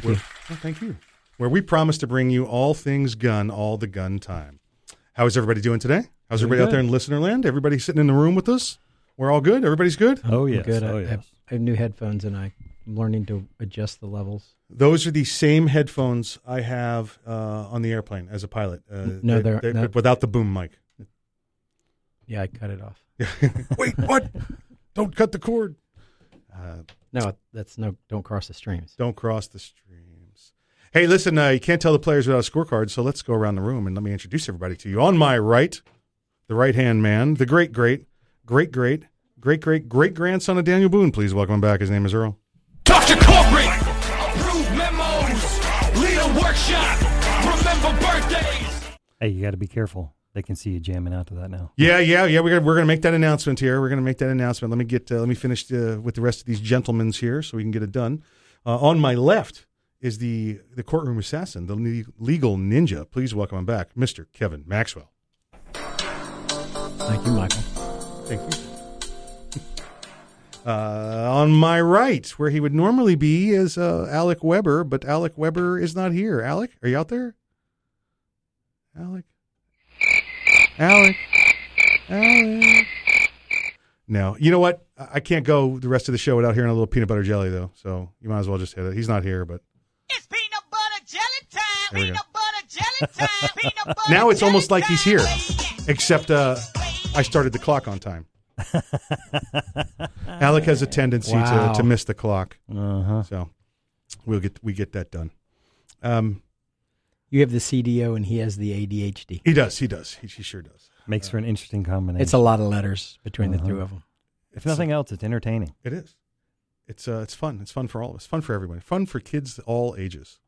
Thank you. Oh, thank you. Where we promise to bring you all things gun all the gun time. How is everybody doing today? How's Pretty everybody out there in listener land? Everybody sitting in the room with us? We're all good? Everybody's good? Oh I'm yes. good. Oh I, I have, I have new headphones and I'm learning to adjust the levels. Those are the same headphones I have uh, on the airplane as a pilot. Uh, No, they're- no. but without the boom mic. Yeah, I cut it off. Wait, what? Don't cut the cord. Uh, No, that's no. Don't cross the streams. don't cross the streams. Hey, listen, uh, you can't tell the players without a scorecard, so let's go around the room and let me introduce everybody to you. On my right, the right hand man, the great, great, great, great, great, great, great grandson of Daniel Boone. Please welcome him back. His name is Earl. Talk to corporate. Approve memos. Lead a workshop. Remember birthdays. Hey, you got to be careful. They can see you jamming out to that now. Yeah, yeah, yeah. We're gonna, we're going to make that announcement here. We're going to make that announcement. Let me get uh, let me finish uh, with the rest of these gentlemen's here, so we can get it done. Uh, on my left is the the courtroom assassin, the le- legal ninja. Please welcome him back, Mister Kevin Maxwell. Thank you, Michael. Thank you. Uh, on my right, where he would normally be, is uh, Alec Weber, but Alec Weber is not here. Alec, are you out there? Alec, Alec, Alec. No, you know what? I I can't go the rest of the show without hearing a little peanut butter jelly, though. So you might as well just hit it. He's not here, but It's peanut butter jelly time. There. Peanut butter jelly time. Peanut butter now it's jelly almost like he's here, except uh, I started the clock on time. Alec has a tendency Wow. to, to miss the clock. Uh huh. So we'll get we get that done. Um, You have the CDO and he has the ADHD. he does. He does. He, he sure does. Makes for an interesting combination. It's a lot of letters between the Uh-huh. two of them. if nothing else, it's entertaining. It is. It's uh, it's fun. It's fun for all of us. Fun for everybody. Fun for kids all ages.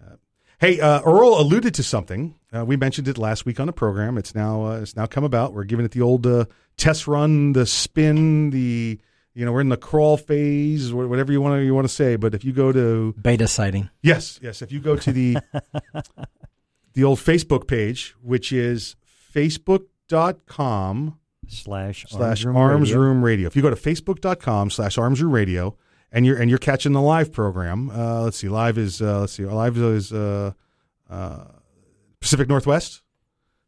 Uh, hey, uh, Earl alluded to something. Uh, we mentioned it last week on the program. It's now uh, it's now come about. We're giving it the old uh, test run, the spin, the you know we're in the crawl phase, whatever you want to you want to say. But if you go to Beta sighting. Yes, yes. If you go to the the old Facebook page, which is facebook.com Slash slash arms room radio. If you go to facebook.com slash arms room radio and you're and you're catching the live program, uh, let's see, live is uh, let's see, live is uh, uh, Pacific Northwest.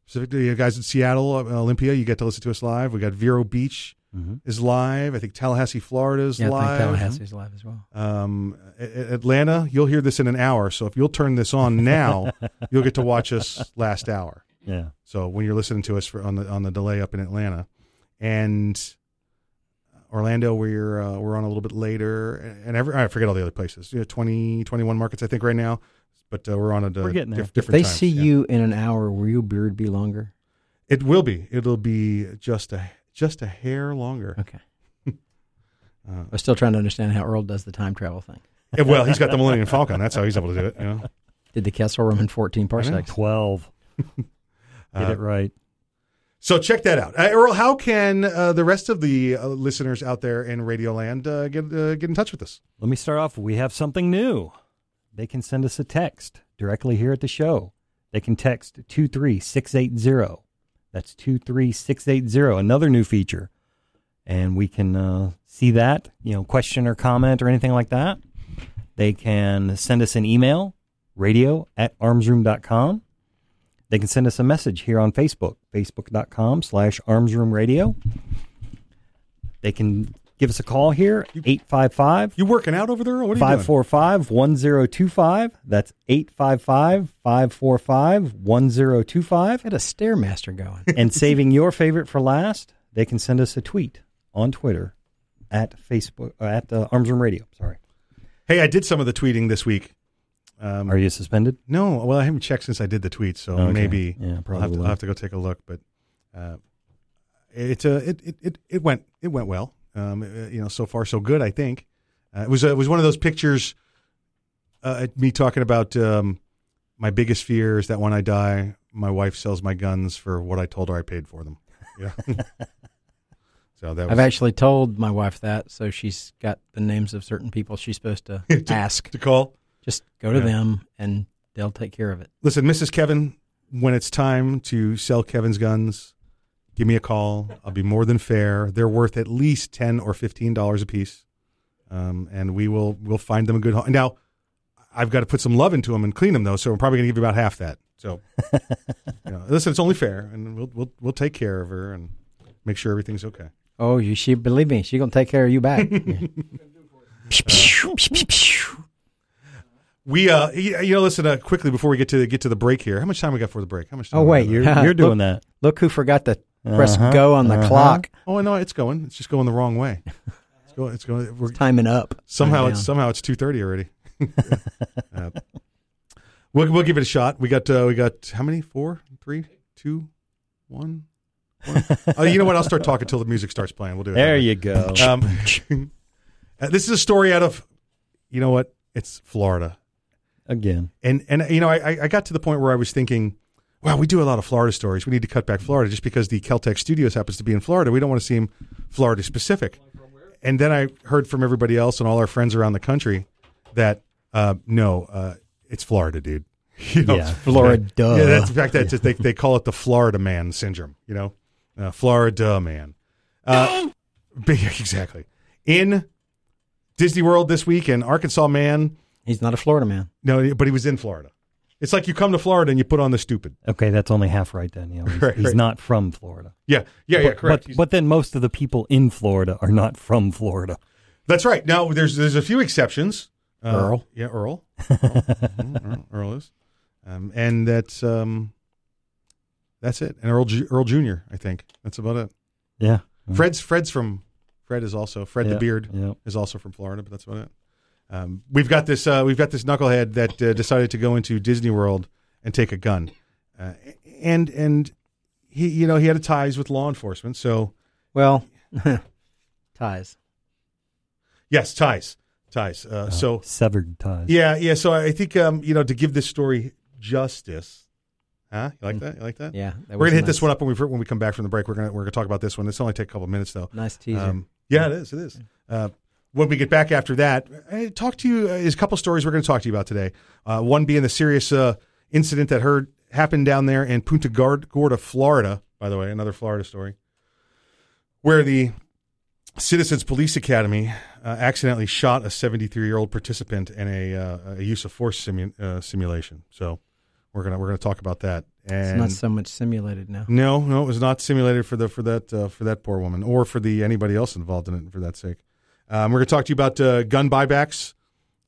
Pacific, you guys in Seattle, uh, Olympia, you get to listen to us live. We got Vero Beach Mhm. is live. I think Tallahassee, Florida is Yeah, I live. Tallahassee is live as well. Um, Atlanta, you'll hear this in an hour. So if you'll turn this on now, you'll get to watch us last hour. Yeah. So when you're listening to us for on the on the delay up in Atlanta, and Orlando, we're uh, we're on a little bit later, and every I forget all the other places. You know, 20, 21 markets I think right now, but uh, we're on a We're getting there. diff- If they times, see yeah. you in an hour, will your beard be longer? it will be. It'll be just a just a hair longer. Okay. Uh, I'm still trying to understand how Earl does the time travel thing. yeah, well, he's got the Millennium Falcon. That's how he's able to do it. You know, Did the Kessel Run in 14 parsecs? Twelve. Get Uh, it right. So check that out, uh, Earl. How can uh, the rest of the uh, listeners out there in Radioland uh, get uh, get in touch with us? Let me start off. We have something new. They can send us a text directly here at the show. They can text 23680. That's 23680, another new feature. And we can uh, see that, you know, question or comment or anything like that. They can send us an email, radio at armsroom.com. They can send us a message here on Facebook, facebook.com slash armsroomradio. They can give us a call here, 855 You working out over there? What are you 545 1025. That's 855 545 1025. Had a Stairmaster going. And saving your favorite for last, they can send us a tweet on Twitter at Facebook, uh, at uh, Arms Room Radio. Sorry. Hey, I did some of the tweeting this week. Um, Are you suspended? No, well, I haven't checked since I did the tweet, so Okay. maybe Yeah, I'll probably have, to. I'll have to go take a look. But uh, it's a it, it, it, it went it went well. Um, uh, you know, so far so good. I think uh, it was a, it was one of those pictures uh, me talking about um, my biggest fear is that when I die, my wife sells my guns for what I told her I paid for them. Yeah. so that was I've actually told my wife that, so she's got the names of certain people she's supposed to To- ask. to call. Just go to Yeah. them, and they'll take care of it. Listen, Mrs. Kevin, when it's time to sell Kevin's guns, give me a call. I'll be more than fair. They're worth at least ten or fifteen dollars a piece, um, and we will we'll find them a good home. Now, I've got to put some love into them and clean them though, so I'm probably going to give you about half that. So, you know, listen, it's only fair, and we'll we'll we'll take care of her and make sure everything's okay. Oh, you she believe me, she gonna take care of you back. We uh, you you know, listen uh, quickly before we get to get to the break here. How much time we got for the break? How much? Time Oh, wait. You're, you're doing look- that. Look who forgot to press Uh-huh, go on the uh-huh. clock. Oh no, it's going. It's just going the wrong way. It's going. It's going. We're, Timing up. somehow Time it's somehow it's two thirty already. Uh, we'll we'll give it a shot. We got uh, we got how many? Four, three, two, one. one. oh, you know what? I'll start talking until the music starts playing. We'll do it. There you go. Um, uh, this is a story out of, you know what? It's Florida. Again. And and you know, I I- I got to the point where I was thinking, wow, we do a lot of Florida stories. We need to cut back Florida just because the Keltec Studios happens to be in Florida. We don't want to seem Florida specific. And then I heard from everybody else and all our friends around the country that uh, no, uh, it's Florida, dude. You know, Yeah. Florida. yeah, that's in fact that's just, they they call it the Florida man syndrome. You know, uh, Florida man. Uh, exactly. In Disney World this week, an Arkansas man. He's not a Florida man. No, but he was in Florida. It's like you come to Florida and you put on the stupid. Okay, that's only half right then. You know, he's, Right, he's right. not from Florida. Yeah, yeah, yeah, but, correct. But, but then most of the people in Florida are not from Florida. That's right. Now there's there's a few exceptions. Uh, Earl. yeah, Earl. Earl, Earl, Earl is, um, and that's um, that's it. And Earl Ju- Earl Junior. I think that's about it. Yeah. Fred's Fred's from Fred is also Fred the Beard yeah. is also from Florida, but that's about it. Um, we've got this uh, we've got this knucklehead that uh, decided to go into Disney World and take a gun, uh, and and he you know he had ties with law enforcement, so Well, ties. yes, ties, ties. Uh, so Severed ties. yeah, yeah. So I think um, you know to give this story justice, huh? You like that? You like that? Yeah, that We're gonna hit nice. this one up when we when we come back from the break. We're gonna we're gonna talk about this one. This only take a couple minutes though. Nice teaser. Um, yeah, it is. It is. Uh, when we get back after that, I talk to you. Uh, is a couple stories we're going to talk to you about today. Uh, one being the serious uh, incident that heard happened down there in Punta Gorda, Florida. By the way, another Florida story where the Citizens Police Academy uh, accidentally shot a 73 year old participant in a, uh, a use of force simu- uh, simulation. So we're gonna we're gonna talk about that. And it's not so much simulated now. no, no, it was not simulated for the for that uh, for that poor woman or for the anybody else involved in it. For that sake, um, we're going to talk to you about uh, gun buybacks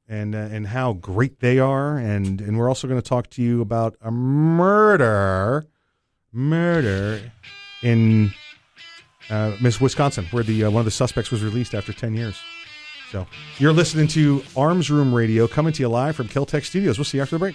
and uh, and how great they are, and and we're also going to talk to you about a murder, murder in uh, Miss Wisconsin, where the uh, one of the suspects was released after ten years. So you're listening to Arms Room Radio, coming to you live from Keltec Studios. We'll see you after the break.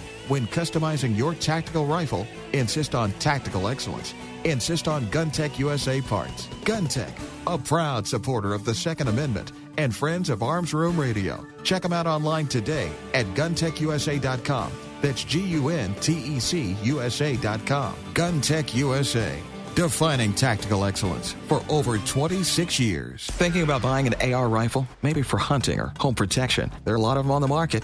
when customizing your tactical rifle, insist on tactical excellence. Insist on GunTec USA parts. GunTec, a proud supporter of the Second Amendment and friends of Arms Room Radio. Check them out online today at guntecusa.com. That's G U N T E C USA.com. GunTec USA. Defining tactical excellence for over 26 years. Thinking about buying an AR rifle? Maybe for hunting or home protection. There are a lot of them on the market.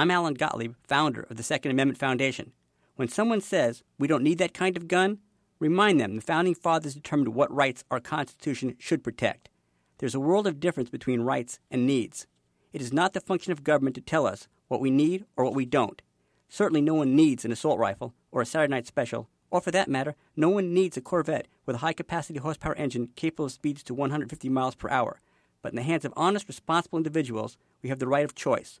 I'm Alan Gottlieb, founder of the Second Amendment Foundation. When someone says we don't need that kind of gun, remind them the Founding Fathers determined what rights our Constitution should protect. There's a world of difference between rights and needs. It is not the function of government to tell us what we need or what we don't. Certainly, no one needs an assault rifle or a Saturday night special, or for that matter, no one needs a Corvette with a high capacity horsepower engine capable of speeds to 150 miles per hour. But in the hands of honest, responsible individuals, we have the right of choice.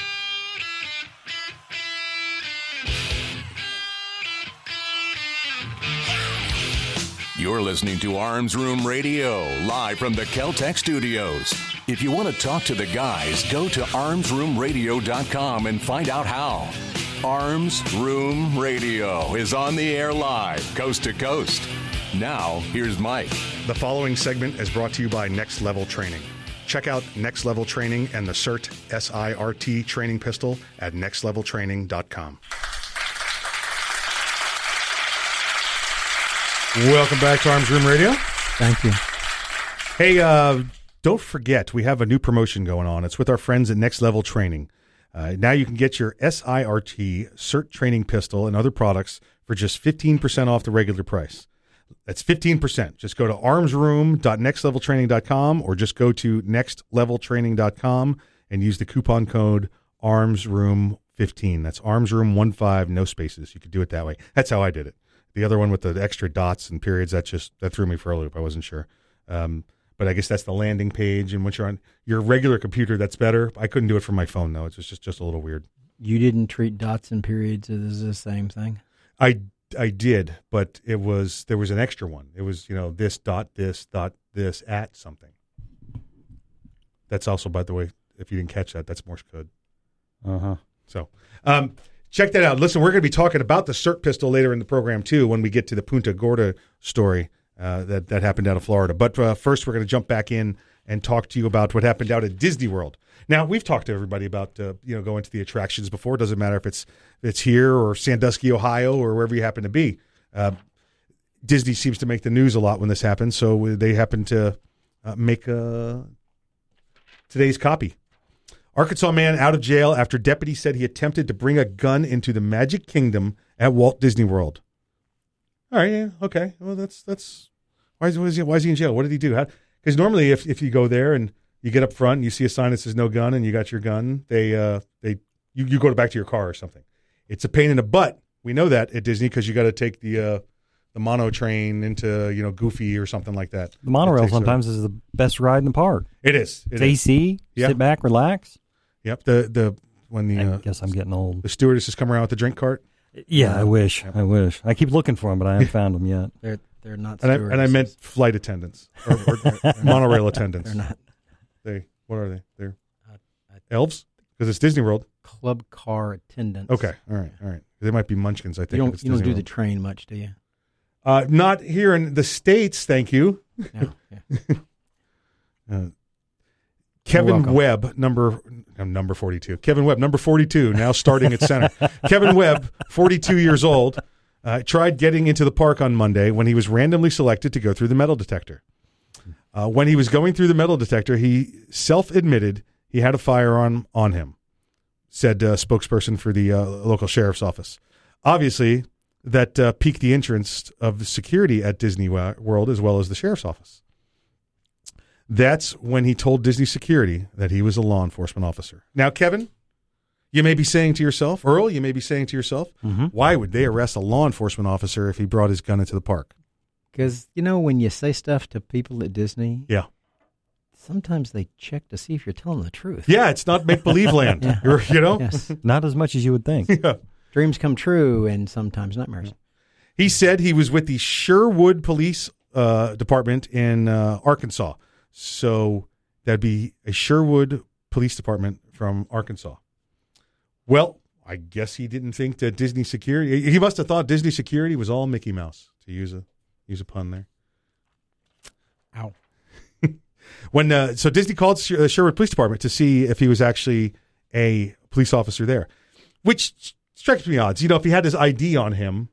You're listening to Arms Room Radio, live from the Keltec studios. If you want to talk to the guys, go to armsroomradio.com and find out how. Arms Room Radio is on the air live, coast to coast. Now, here's Mike. The following segment is brought to you by Next Level Training. Check out Next Level Training and the SIRT S-I-R-T training pistol at nextleveltraining.com. Welcome back to Arms Room Radio. Thank you. Hey, uh, don't forget, we have a new promotion going on. It's with our friends at Next Level Training. Uh, now you can get your SIRT CERT training pistol and other products for just 15% off the regular price. That's 15%. Just go to armsroom.nextleveltraining.com or just go to nextleveltraining.com and use the coupon code ARMSROOM15. That's ARMSROOM15, no spaces. You could do it that way. That's how I did it. The other one with the extra dots and periods, that just that threw me for a loop. I wasn't sure. Um, but I guess that's the landing page. And once you're on your regular computer, that's better. I couldn't do it from my phone, though. It's just, just a little weird. You didn't treat dots and periods as the same thing. I I did, but it was there was an extra one. It was you know this dot this dot this at something. That's also, by the way, if you didn't catch that, that's Morse code. Uh huh. So, um, check that out. Listen, we're going to be talking about the SIRT pistol later in the program too when we get to the Punta Gorda story uh, that that happened out of Florida. But uh, first, we're going to jump back in and talk to you about what happened out at Disney World. Now, we've talked to everybody about uh, you know going to the attractions before. It doesn't matter if it's it's here or Sandusky, Ohio, or wherever you happen to be. Uh, Disney seems to make the news a lot when this happens, so they happen to uh, make uh, today's copy. Arkansas man out of jail after deputy said he attempted to bring a gun into the Magic Kingdom at Walt Disney World. All right, yeah, okay. Well, that's that's why is, why is he why is he in jail? What did he do? Because normally, if if you go there and you get up front and you see a sign that says no gun and you got your gun, they uh they you, you go back to your car or something. It's a pain in the butt. We know that at Disney because you got to take the uh the mono train into you know Goofy or something like that. The monorail It takes a- sometimes is the best ride in the park. It is. It It's is. AC. Yeah. Sit back, relax. Yep. The the when the I uh, guess I'm getting old. the stewardesses come around with the drink cart. Yeah, I wish. I wish. I keep looking for them, but I haven't found them yet. They're they're not. And I, and I meant flight attendants or, or monorail attendants. They're not They what are they? They're Uh, I- elves because it's Disney World. club car attendants. Okay, all right, all right. They might be Munchkins. I think You don't you don't Disney do the train much, do you? Uh, not here in the states. Thank you, No. Yeah. uh, Kevin. Webb, number uh, number forty two. Kevin Webb, number forty two, now starting at center. Kevin Webb, forty two years old, uh, tried getting into the park on Monday when he was randomly selected to go through the metal detector. Uh, when he was going through the metal detector, he self admitted he had a firearm on him, said uh, spokesperson for the uh, local sheriff's office. Obviously, that uh, piqued the interest of the security at Disney World as well as the sheriff's office. That's when he told Disney security that he was a law enforcement officer. Now, Kevin, you may be saying to yourself, Earl, you may be saying to yourself, why would they arrest a law enforcement officer if he brought his gun into the park? Because you know when you say stuff to people at Disney, Yeah. sometimes they check to see if you're telling the truth. Yeah, it's not make believe land. Yeah. You're, you know? Yes. Not as much as you would think. Yeah. Dreams come true, and sometimes nightmares. He said he was with the Sherwood Police uh, Department in uh, Arkansas. So that'd be a Sherwood Police Department from Arkansas. Well, I guess he didn't think that Disney security. He must have thought Disney security was all Mickey Mouse. To use a use a pun there. Ow. when uh, so Disney called Sher- uh, Sherwood Police Department to see if he was actually a police officer there, which s- strikes me odds. You know, if he had his ID on him,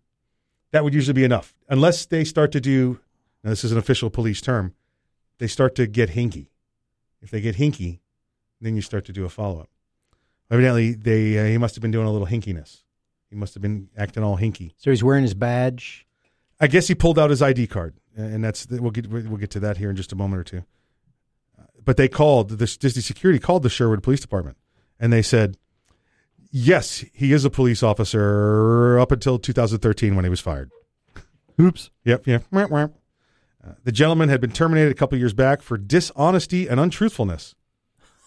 that would usually be enough. Unless they start to do, now this is an official police term, they start to get hinky. If they get hinky, then you start to do a follow up. Evidently, they uh, he must have been doing a little hinkiness. He must have been acting all hinky. So he's wearing his badge. I guess he pulled out his ID card, and that's we'll get we'll get to that here in just a moment or two. But they called this Disney security called the Sherwood Police Department, and they said, yes, he is a police officer up until 2013 when he was fired. Oops. Yep, yep. Wah, wah. Uh, the gentleman had been terminated a couple years back for dishonesty and untruthfulness.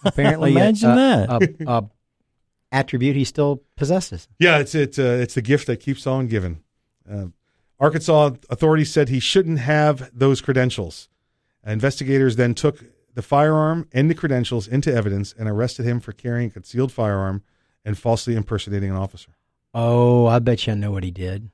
Apparently, Imagine a, that. A, a attribute he still possesses. Yeah, it's it's uh, it's the gift that keeps on giving. Uh, Arkansas authorities said he shouldn't have those credentials. Investigators then took the firearm and the credentials into evidence and arrested him for carrying a concealed firearm and falsely impersonating an officer. Oh, I bet you I know what he did.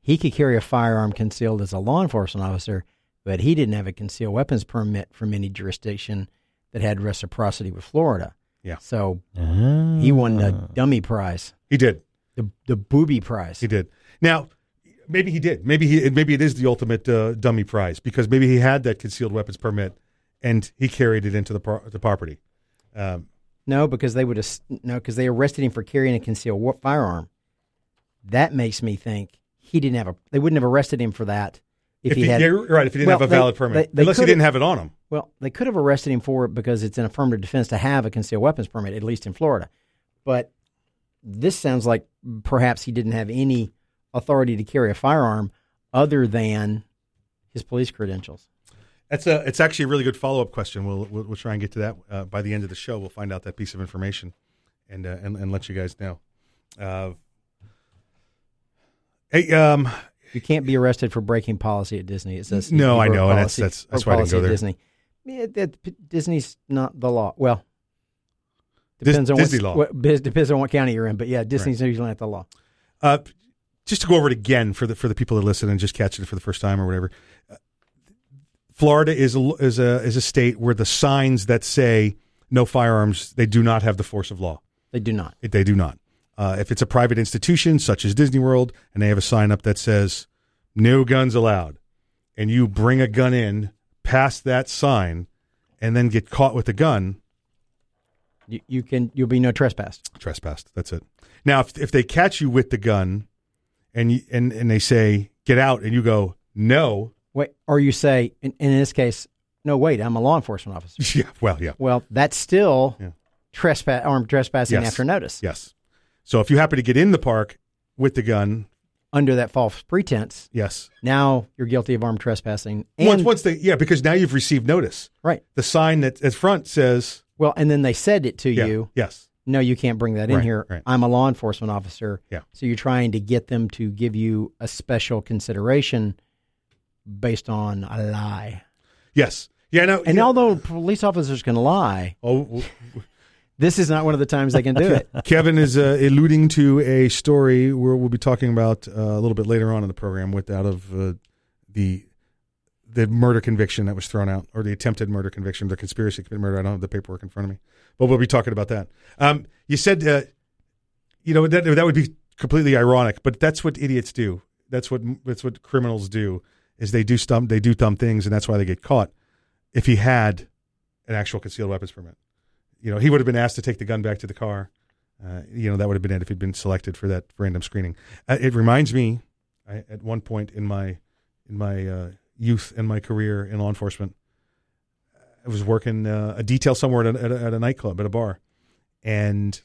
He could carry a firearm concealed as a law enforcement officer, but he didn't have a concealed weapons permit from any jurisdiction that had reciprocity with Florida. Yeah. So he won the Ah. dummy prize, He did. the the booby prize. He did. Now, maybe he did. Maybe he. Maybe it is the ultimate uh, dummy prize because maybe he had that concealed weapons permit and he carried it into the pro- the property. Um, No, because they would have no, because they arrested him for carrying a concealed firearm. That makes me think he didn't have a. They wouldn't have arrested him for that if, if he he, had. yeah, right, if he didn't Well, have a they- valid permit, they- they unless he didn't have it on him. Well, they could have arrested him for it because it's an affirmative defense to have a concealed weapons permit, at least in Florida. But this sounds like perhaps he didn't have any authority to carry a firearm other than his police credentials. That's a. It's actually a really good follow up question. We'll, we'll we'll try and get to that uh, by the end of the show. We'll find out that piece of information, and uh, and, and let you guys know. Uh, hey, um, You can't be arrested for breaking policy at Disney. It says No, I know, and that's- that's- that's why I didn't go there. Disney. Yeah, that, Disney's not the law. Well, Dis- depends on Disney what, law. what depends on what county you're in. But yeah, Disney's usually not the law. Uh, just to go over it again for the for the people that listen and just catching it for the first time or whatever. Florida is a, is a is a state where the signs that say no firearms they do not have the force of law. They do not. They do not. Uh, if it's a private institution such as Disney World and they have a sign up that says no guns allowed, and you bring a gun in past that sign and then get caught with a gun, You, you can. You'll be no trespass. trespassed. That's it. Now, if if they catch you with the gun, and you, and and they say get out and you go, no. Wait, or you say, in, in this case, no, wait, I'm a law enforcement officer. Yeah, well, yeah. Well, that's still Yeah. trespass, armed trespassing Yes. after notice. Yes. So if you happen to get in the park with the gun, Under that false pretense, yes. now you're guilty of armed trespassing. once, And, once they, yeah, because now you've received notice. right. The sign that at front says, Well, and then they said it to yeah, you. yes, No, you can't bring that in Right, here. right. I'm a law enforcement officer. Yeah. So you're trying to get them to give you a special consideration based on a lie. yes, yeah. No, And yeah. although police officers can lie, oh, this is not one of the times they can do it. Kevin is uh, alluding to a story where we'll be talking about uh, a little bit later on in the program with out of uh, the the murder conviction that was thrown out, or the attempted murder conviction, the conspiracy to murder. I don't have the paperwork in front of me, but we'll be talking about that. Um, you said, uh, you know, that that would be completely ironic, but that's what idiots do. That's what that's what criminals do. Is they do dumb they do dumb things, and that's why they get caught. If he had an actual concealed weapons permit, you know, he would have been asked to take the gun back to the car. Uh, you know, that would have been it if he'd been selected for that random screening. Uh, it reminds me, I, at one point in my in my uh, youth and my career in law enforcement, I was working uh, a detail somewhere at a, at, a, at a nightclub at a bar, and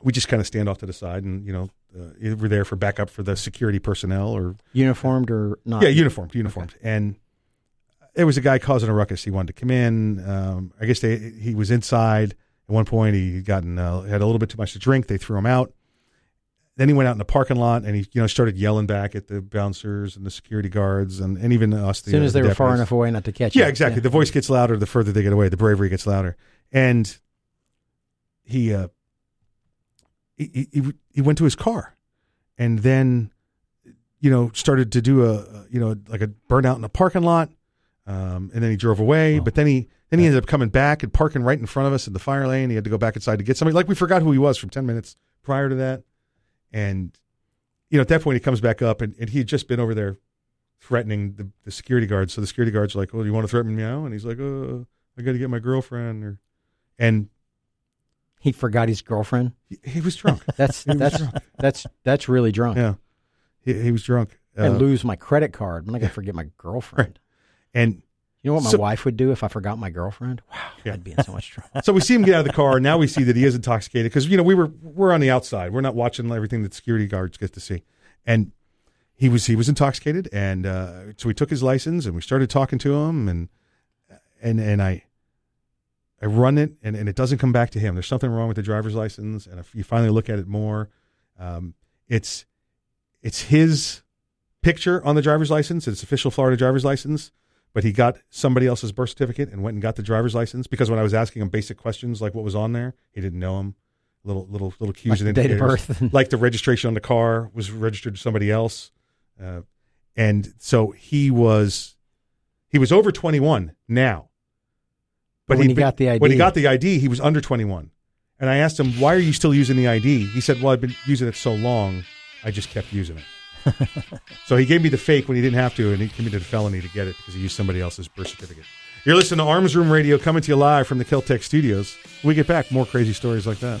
we just kind of stand off to the side, and you know, uh, we're there for backup for the security personnel or Uniformed or not? yeah, uniformed, uniformed. And there was a guy causing a ruckus. He wanted to come in. Um, I guess they, he was inside. At one point, he had gotten uh, had a little bit too much to drink. They threw him out. Then he went out in the parking lot and he, you know, started yelling back at the bouncers and the security guards and, and even us. As The, soon uh, as they the were far enough away not to catch you. Yeah, exactly. The voice gets louder the further they get away. The bravery gets louder. And he, uh, he, he, he went to his car and then, you know, started to do a, you know, like a burnout in a parking lot. Um, and then he drove away, but then he, then he ended up coming back and parking right in front of us in the fire lane. He had to go back inside to get somebody. Like we forgot who he was from 10 minutes prior to that. And, you know, at that point he comes back up and, and he had just been over there threatening the, the security guards. So the security guards are like, "Oh, you want to threaten me now?" And he's like, "Oh, I got to get my girlfriend." Or, and He forgot his girlfriend. he, he was drunk. That's He that's drunk. that's that's really drunk. yeah, he, he was drunk. I Uh, lose my credit card. I'm not gonna forget my girlfriend. and You know what my So- wife would do if I forgot my girlfriend? Wow, Yeah. I'd be in so much trouble. so we see him get out of the car. Now we see that he is intoxicated because you know we were we're on the outside. We're not watching everything that security guards get to see, and he was he was intoxicated, and uh, so we took his license and we started talking to him, and and and I I run it, and, and it doesn't come back to him. There's something wrong with the driver's license, and if you finally look at it more, um, it's it's his picture on the driver's license. It's official Florida driver's license, but he got somebody else's birth certificate and went and got the driver's license because when I was asking him basic questions like what was on there, he didn't know him. Little little little cues Like and date of birth. like the registration on the car was registered to somebody else, uh, and so he was he was over 21 now. But when he got the ID, when he got the ID, he was under 21. And I asked him, "Why are you still using the ID?" He said, "Well, I've been using it so long, I just kept using it." so he gave me the fake when he didn't have to, and he committed a felony to get it because he used somebody else's birth certificate. You're listening to Arms Room Radio, coming to you live from the Keltec Studios. When we get back, more crazy stories like that.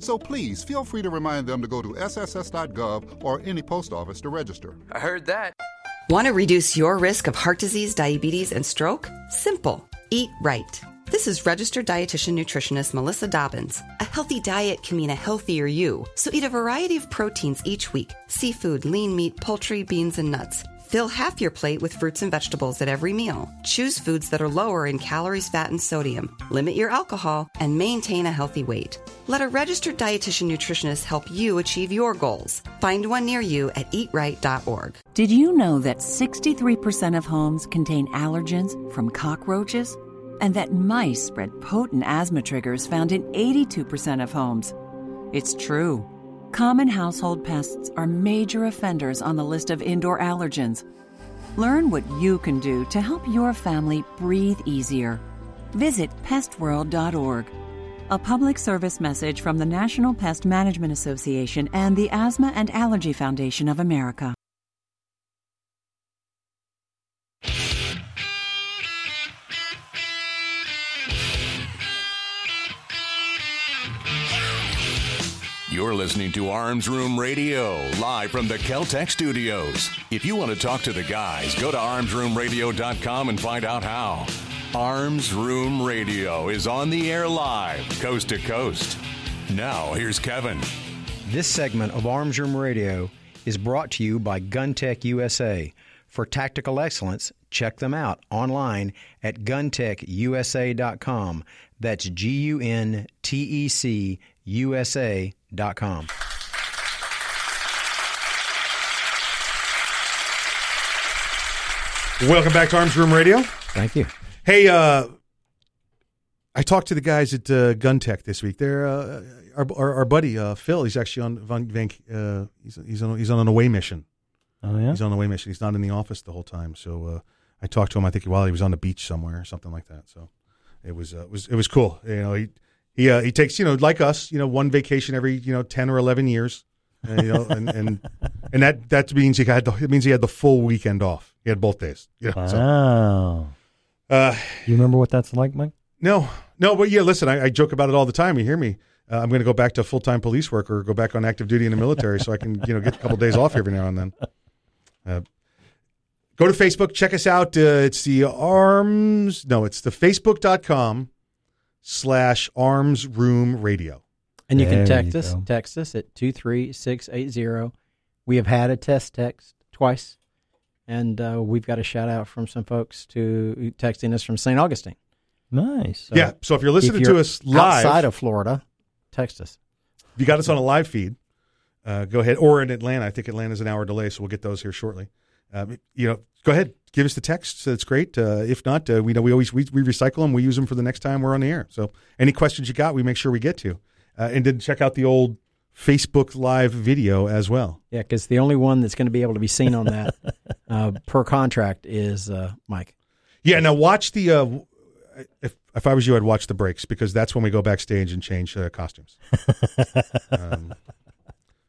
So please feel free to remind them to go to sss.gov or any post office to register. I heard that. Want to reduce your risk of heart disease, diabetes, and stroke? Simple. Eat right. This is registered dietitian nutritionist Melissa Dobbins. A healthy diet can mean a healthier you, so eat a variety of proteins each week seafood, lean meat, poultry, beans, and nuts. Fill half your plate with fruits and vegetables at every meal. Choose foods that are lower in calories, fat, and sodium. Limit your alcohol and maintain a healthy weight. Let a registered dietitian nutritionist help you achieve your goals. Find one near you at eatright.org. Did you know that 63% of homes contain allergens from cockroaches? And that mice spread potent asthma triggers found in 82% of homes? It's true. Common household pests are major offenders on the list of indoor allergens. Learn what you can do to help your family breathe easier. Visit pestworld.org. A public service message from the National Pest Management Association and the Asthma and Allergy Foundation of America. You're listening to Arms Room Radio, live from the Keltec studios. If you want to talk to the guys, go to armsroomradio.com and find out how. Arms Room Radio is on the air live, coast to coast. Now, here's Kevin. This segment of Arms Room Radio is brought to you by GunTec USA. For tactical excellence, check them out online at guntecusa.com. That's G U N T E C USA.com. Welcome back to Arms Room Radio. Thank you. Hey, uh, I talked to the guys at uh, GunTec this week. They're uh, our, our, our buddy uh, Phil. He's actually on Van, Van uh, he's he's on he's on an away mission. Oh yeah, he's on an away mission. He's not in the office the whole time. So uh, I talked to him. I think while he was on the beach somewhere or something like that. So it was uh, it was it was cool. You know, he he uh, he takes you know like us, you know, one vacation every you know ten or eleven years. Uh, you know, and, and and that that means he had the, it means he had the full weekend off. He had both days. You know, so- Wow. Uh, you remember what that's like, Mike? No, no, but yeah, listen, I, I joke about it all the time. You hear me? Uh, I'm going to go back to full time police work or go back on active duty in the military so I can, you know, get a couple days off every now and then. Uh, go to Facebook, check us out. Uh, it's the arms, no, it's the facebook.com slash arms room radio. And you can There text you us, go. text us at 23680. We have had a test text twice, and uh, we've got a shout out from some folks to texting us from St. Augustine. Nice. Yeah, so if you're listening if to you're us live- outside of Florida, text us. If you got us on a live feed, uh, go ahead. Or in Atlanta, I think Atlanta's an hour delay, so we'll get those here shortly. Um, you know, go ahead, give us the text. That's great. Uh, if not, uh, we know we always we, we recycle them. We use them for the next time we're on the air. So any questions you got, we make sure we get to. Uh, and then check out the old Facebook Live video as well. Yeah, because the only one that's going to be able to be seen on that uh, per contract is uh, Mike. Yeah. Now watch the. Uh, if if I was you, I'd watch the breaks because that's when we go backstage and change uh, costumes. um,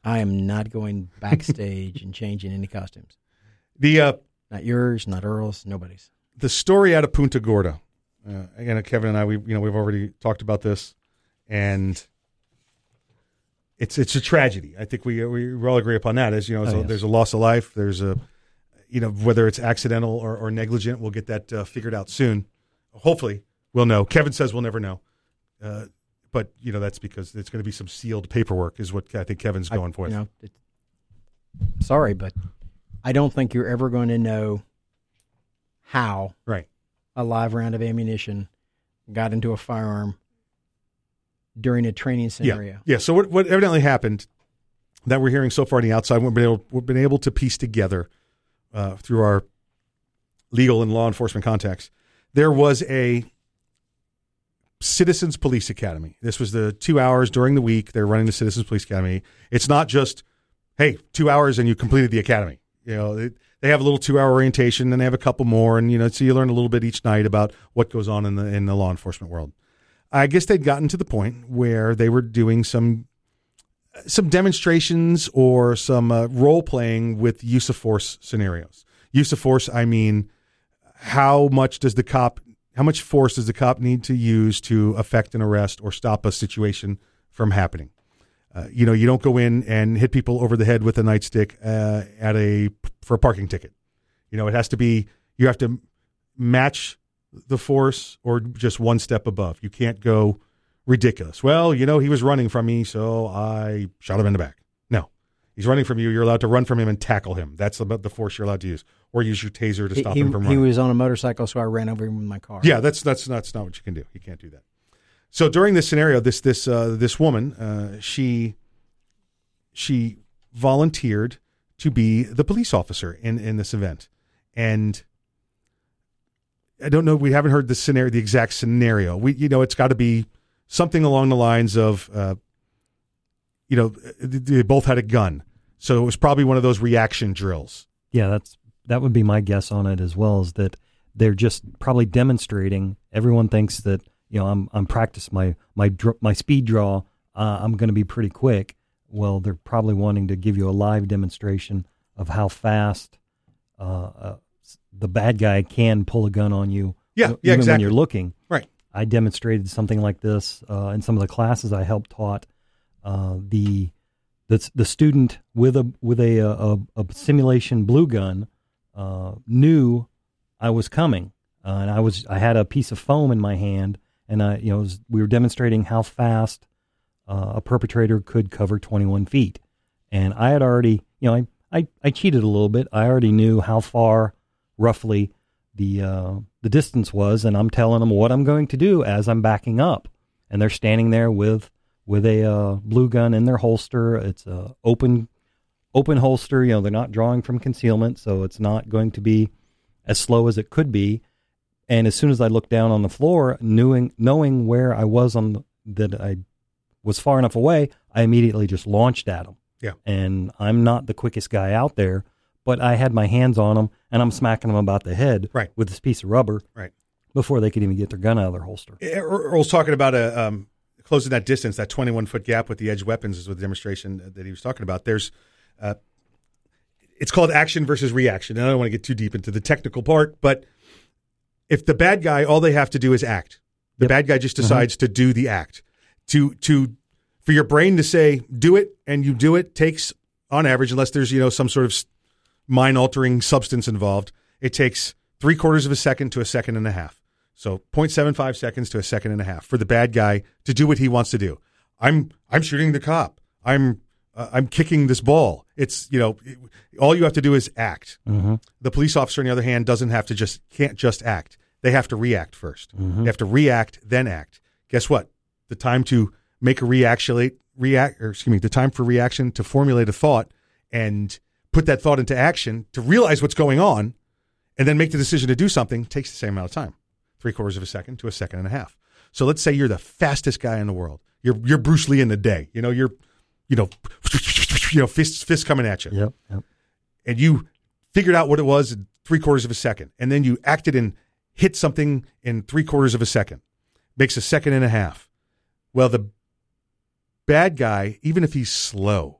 I am not going backstage and changing any costumes. The uh, Not yours, not Earl's, nobody's. the story out of Punta Gorda. Uh, again, Kevin and I, we you know we've already talked about this, and it's it's a tragedy. I think we we all agree upon that. As you know, Oh, there's, a, yes. there's a loss of life. There's a you know whether it's accidental or, or negligent, we'll get that uh, figured out soon. Hopefully, we'll know. Kevin says we'll never know, uh, but you know that's because it's going to be some sealed paperwork, is what I think Kevin's I- going for. you know, sorry, but I don't think you're ever going to know how right a live round of ammunition got into a firearm during a training scenario. Yeah. yeah. So what, what evidently happened that we're hearing so far on the outside, we've been able, we've been able to piece together uh, through our legal and law enforcement contacts. There was a Citizens Police Academy. This was the two hours during the week. They're running the Citizens Police Academy. It's not just, hey, two hours and you completed the academy. You know, they, they have a little two hour orientation, then they have a couple more, and you know, so you learn a little bit each night about what goes on in the in the law enforcement world. I guess they'd gotten to the point where they were doing some some demonstrations or some uh, role playing with use of force scenarios. Use of force, I mean, how much does the cop, how much force does the cop need to use to affect an arrest or stop a situation from happening? Uh, you know, you don't go in and hit people over the head with a nightstick uh, at a for a parking ticket. You know, it has to be you have to match the force or just one step above. You can't go ridiculous. Well, you know, he was running from me, so I shot him in the back. No, he's running from you. You're allowed to run from him and tackle him. That's about the force you're allowed to use, or use your taser to stop he- him from running. he was on a motorcycle, so I ran over him with my car. Yeah, that's that's that's not what you can do. You can't do that. So during this scenario, this this uh, this woman, uh, she she volunteered to be the police officer in in this event, and I don't know. We haven't heard the scenario, the exact scenario. We you know it's got to be something along the lines of, uh, you know, they both had a gun, so it was probably one of those reaction drills. Yeah, that's that would be my guess on it as well. Is that they're just probably demonstrating. Everyone thinks that you know I'm I'm practice my my dr- my speed draw. Uh, I'm going to be pretty quick. Well, they're probably wanting to give you a live demonstration of how fast uh, uh, the bad guy can pull a gun on you. Yeah, e- yeah, even when you're looking. Right. I demonstrated something like this uh, in some of the classes I helped taught. Uh, the the the student with a with a a, a simulation blue gun uh, knew I was coming, uh, and I was I had a piece of foam in my hand, and I you know was, we were demonstrating how fast uh, a perpetrator could cover 21 feet, and I had already you know I, I I cheated a little bit. I already knew how far roughly the uh, the distance was, and I'm telling them what I'm going to do as I'm backing up, and they're standing there with with a uh, blue gun in their holster. It's a open open holster. You know, they're not drawing from concealment, so it's not going to be as slow as it could be. And as soon as I looked down on the floor, knowing knowing where I was on the, that I was far enough away, I immediately just launched at him. Yeah. And I'm not the quickest guy out there, but I had my hands on him and I'm smacking them about the head Right. with this piece of rubber Right. before they could even get their gun out of their holster. Ear- Earl's talking about a, um, closing that distance, that 21 foot gap with the edge weapons is what the demonstration that he was talking about. There's, uh, it's called action versus reaction. And I don't want to get too deep into the technical part, but if the bad guy, all they have to do is act. The bad guy just decides to do the act. To to for your brain to say do it and you do it takes on average, unless there's you know some sort of mind altering substance involved, it takes three quarters of a second to a second and a half. So 0.75 seconds to a second and a half for the bad guy to do what he wants to do. I'm I'm shooting the cop. I'm uh, I'm kicking this ball. It's you know it- all you have to do is act. Mm-hmm. The police officer on the other hand doesn't have to just can't just act. They have to react 1st mm-hmm. They have to react then act. Guess what? The time to make a reactionate react or excuse me, the time for reaction to formulate a thought and put that thought into action, to realize what's going on, and then make the decision to do something takes the same amount of time three quarters of a second to a second and a half. So let's say you're the fastest guy in the world. You're, you're Bruce Lee in the day. You know, you're, you know, you know, fists, fists coming at you. Yep, yep. And you figured out what it was in three quarters of a second. And then you acted and hit something in three quarters of a second. Makes a second and a half. Well, the bad guy, even if he's slow,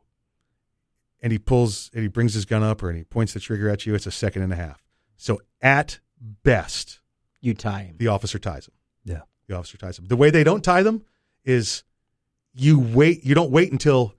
and he pulls and he brings his gun up or and he points the trigger at you, it's a second and a half. So at best, You tie him. the officer ties him. Yeah. The officer ties them. The way they don't tie them is you wait. You don't wait until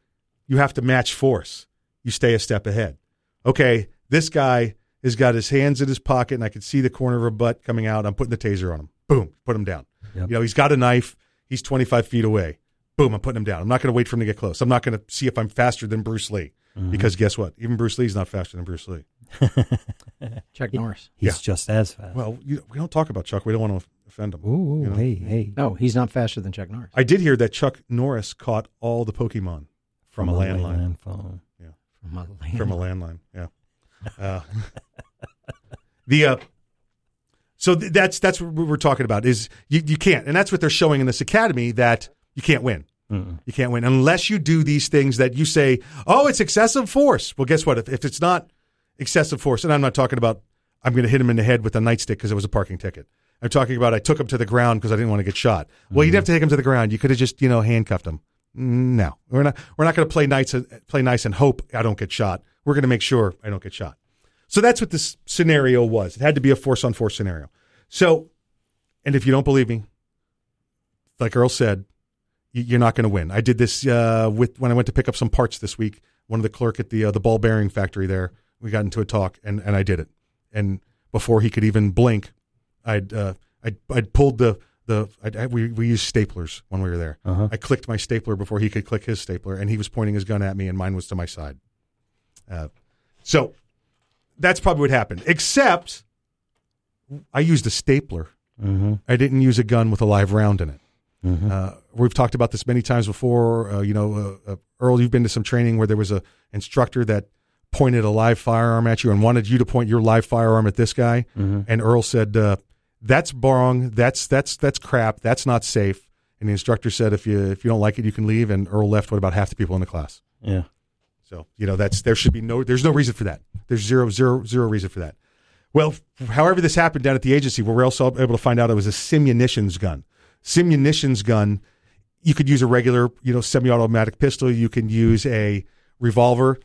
you have to match force. You stay a step ahead. Okay, this guy has got his hands in his pocket, and I can see the corner of her butt coming out. I'm putting the taser on him. Boom, put him down. Yep. You know, he's got a knife. He's 25 feet away. Boom, I'm putting him down. I'm not going to wait for him to get close. I'm not going to see if I'm faster than Bruce Lee. Mhm. Because guess what? Even Bruce Lee's not faster than Bruce Lee. Chuck Norris. He's just as fast. Well, you, we don't talk about Chuck. We don't want to offend him. Ooh, you know? hey, hey. No, he's not faster than Chuck Norris. I did hear that Chuck Norris caught all the Pokemon from, From a a landline. landline phone. Yeah, From a landline. from a landline. Yeah. Uh, the uh, so th- that's that's what we're talking about is you you can't, and that's what they're showing in this academy that you can't win. Mm-mm. You can't win unless you do these things that you say, oh, it's excessive force. Well, guess what? If, if it's not excessive force, and I'm not talking about I'm going to hit him in the head with a nightstick because it was a parking ticket. I'm talking about I took him to the ground because I didn't want to get shot. Well, you didn't have to take him to the ground. You could have just you know handcuffed him. No, we're not. We're not going to play nice. Play nice and hope I don't get shot. We're going to make sure I don't get shot. So that's what this scenario was. It had to be a force on force scenario. So, and if you don't believe me, like Earl said, you're not going to win. I did this uh, with when I went to pick up some parts this week. One of the clerk at the uh, the ball bearing factory there, we got into a talk, and, and I did it. And before he could even blink, I'd uh, I'd, I'd pulled the the I'd, I, we we used staplers when we were there. Uh-huh. I clicked my stapler before he could click his stapler, and he was pointing his gun at me, and mine was to my side. Uh, so that's probably what happened. Except I used a stapler. Mm-hmm. I didn't use a gun with a live round in it. Mhm. Uh, we've talked about this many times before. Uh, you know, uh, uh, Earl, you've been to some training where there was a instructor that pointed a live firearm at you and wanted you to point your live firearm at this guy, Mhm. and Earl said, uh, "That's wrong. That's that's that's crap. That's not safe." And the instructor said, "If you if you don't like it, you can leave." And Earl left with about half the people in the class. Yeah. So you know that's there should be no there's no reason for that. There's zero zero zero reason for that. Well, however this happened down at the agency, we're also able to find out it was a simunitions gun. Simunitions gun, you could use a regular you know semi-automatic pistol. You can use a revolver.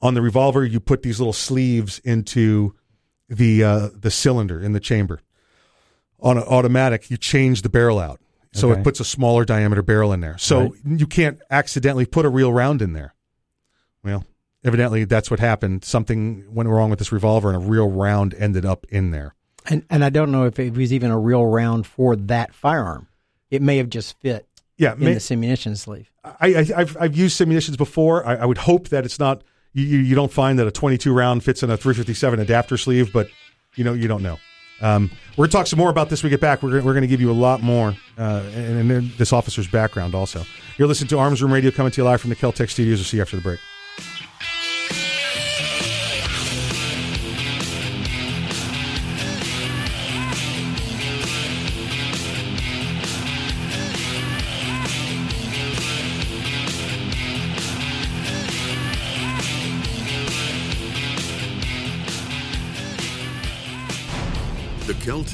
On the revolver, you put these little sleeves into the uh, the cylinder in the chamber. On an automatic, you change the barrel out, so Okay. it puts a smaller diameter barrel in there. So Right. you can't accidentally put a real round in there. Evidently that's what happened. Something went wrong with this revolver, and a real round ended up in there. And and I don't know if it was even a real round for that firearm. It may have just fit Yeah, in may- the simunition sleeve. I, I I've I've used simunitions before. I, I would hope that it's not you, you don't find that a 22 round fits in a 357 adapter sleeve, but you know you don't know. Um, we're gonna talk some more about this. when We get back. We're gonna, we're going to give you a lot more, uh, and, and then this officer's background also. You're listening to Arms Room Radio coming to you live from the Keltec studios. We'll see you after the break.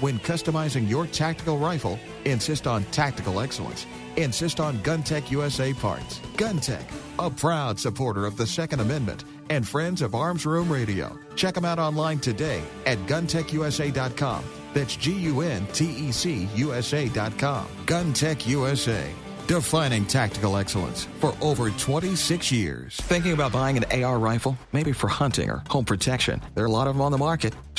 when customizing your tactical rifle, insist on tactical excellence. Insist on GunTec USA parts. GunTec, a proud supporter of the Second Amendment and friends of Arms Room Radio. Check them out online today at guntecusa.com. That's G U N T E C USA.com. GunTec USA defining tactical excellence for over 26 years. Thinking about buying an AR rifle? Maybe for hunting or home protection. There are a lot of them on the market.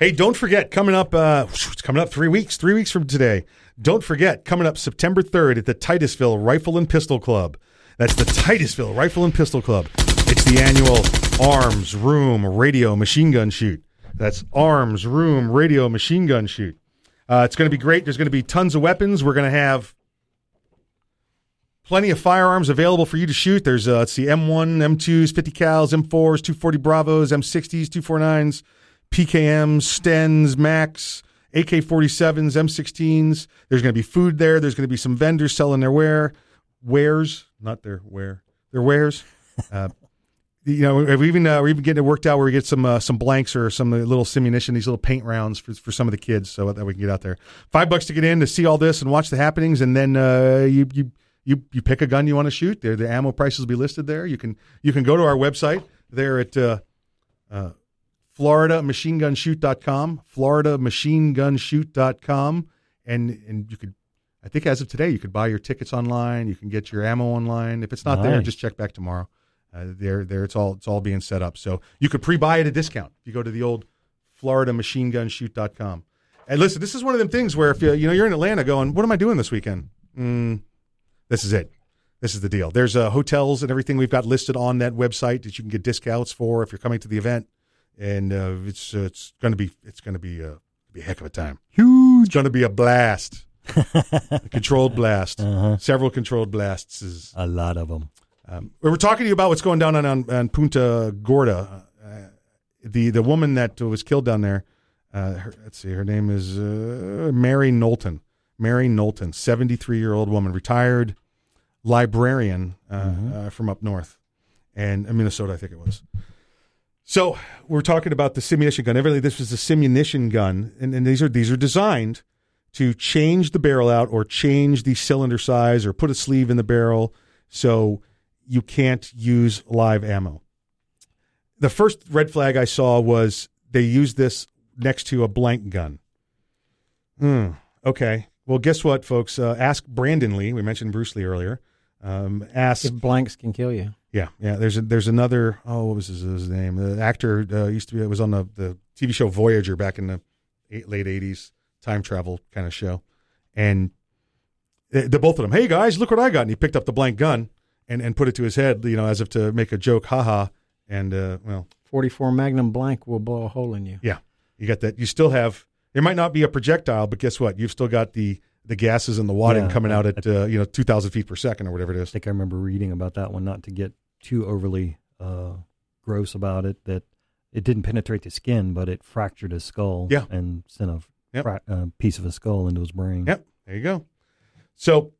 Hey, don't forget, coming up, uh, it's coming up three weeks, three weeks from today. Don't forget, coming up September 3rd at the Titusville Rifle and Pistol Club. That's the Titusville Rifle and Pistol Club. It's the annual Arms Room Radio Machine Gun Shoot. That's Arms Room Radio Machine Gun Shoot. Uh, it's going to be great. There's going to be tons of weapons. We're going to have plenty of firearms available for you to shoot. There's, uh, let's see, M1, M2s, 50 cals, M4s, 240 Bravos, M60s, 249s, PKMs, Stens, MACs, AK 47s, M16s. There's going to be food there. There's going to be some vendors selling their wear, wares, not their wear, their wares. Uh, you know, we even uh, we're even getting it worked out where we get some uh, some blanks or some little simunition, these little paint rounds for for some of the kids, so that we can get out there. Five bucks to get in to see all this and watch the happenings, and then uh, you you you you pick a gun you want to shoot. There, the ammo prices will be listed there. You can you can go to our website there at uh, uh, FloridaMachineGunShoot.com, FloridaMachineGunShoot.com, and and you could. I think as of today, you could buy your tickets online. You can get your ammo online. If it's not there, just check back tomorrow. Uh, there, there, it's all it's all being set up. So you could pre-buy at a discount if you go to the old FloridaMachineGunShoot.com. And listen, this is one of them things where if you you know you're in Atlanta, going, what am I doing this weekend? Mm, this is it. This is the deal. There's uh, hotels and everything we've got listed on that website that you can get discounts for if you're coming to the event, and uh, it's uh, it's going to be it's going to be uh, be a heck of a time. Huge. It's going to be a blast. a controlled blast. Several controlled blasts is a lot of them. Um, we were talking to you about what's going down on, on, on Punta Gorda. Uh, the the woman that was killed down there. Uh, her, let's see, her name is uh, Mary Knowlton. Mary Knowlton, seventy three year old woman, retired librarian uh, uh, from up north, and uh, Minnesota, I think it was. So we're talking about the simunition gun. Evidently, this was a simunition gun, and, and these are these are designed to change the barrel out or change the cylinder size or put a sleeve in the barrel so you can't use live ammo. The first red flag I saw was they used this next to a blank gun. Hmm. Okay. Well, guess what, folks? Uh, ask Brandon Lee. We mentioned Bruce Lee earlier. Um, ask If blanks can kill you. Yeah, yeah. There's a, there's another. Oh, what was his, his name? The actor uh, used to be. It was on the, the TV show Voyager back in the eight, late '80s, time travel kind of show, and the, the both of them. Hey guys, look what I got! And he picked up the blank gun and and put it to his head, you know, as if to make a joke. Haha. And uh, well, 44 Magnum blank will blow a hole in you. yeah, you got that. You still have. It might not be a projectile, but guess what? You've still got the the gases and the wadding Yeah, coming out I- at uh, you know 2,000 feet per second or whatever it is. I think I remember reading about that one, not to get too overly uh, gross about it, that it didn't penetrate the skin, but it fractured his skull Yeah. and sent a Yep. fra- uh, piece of his skull into his brain. Yep, there you go. So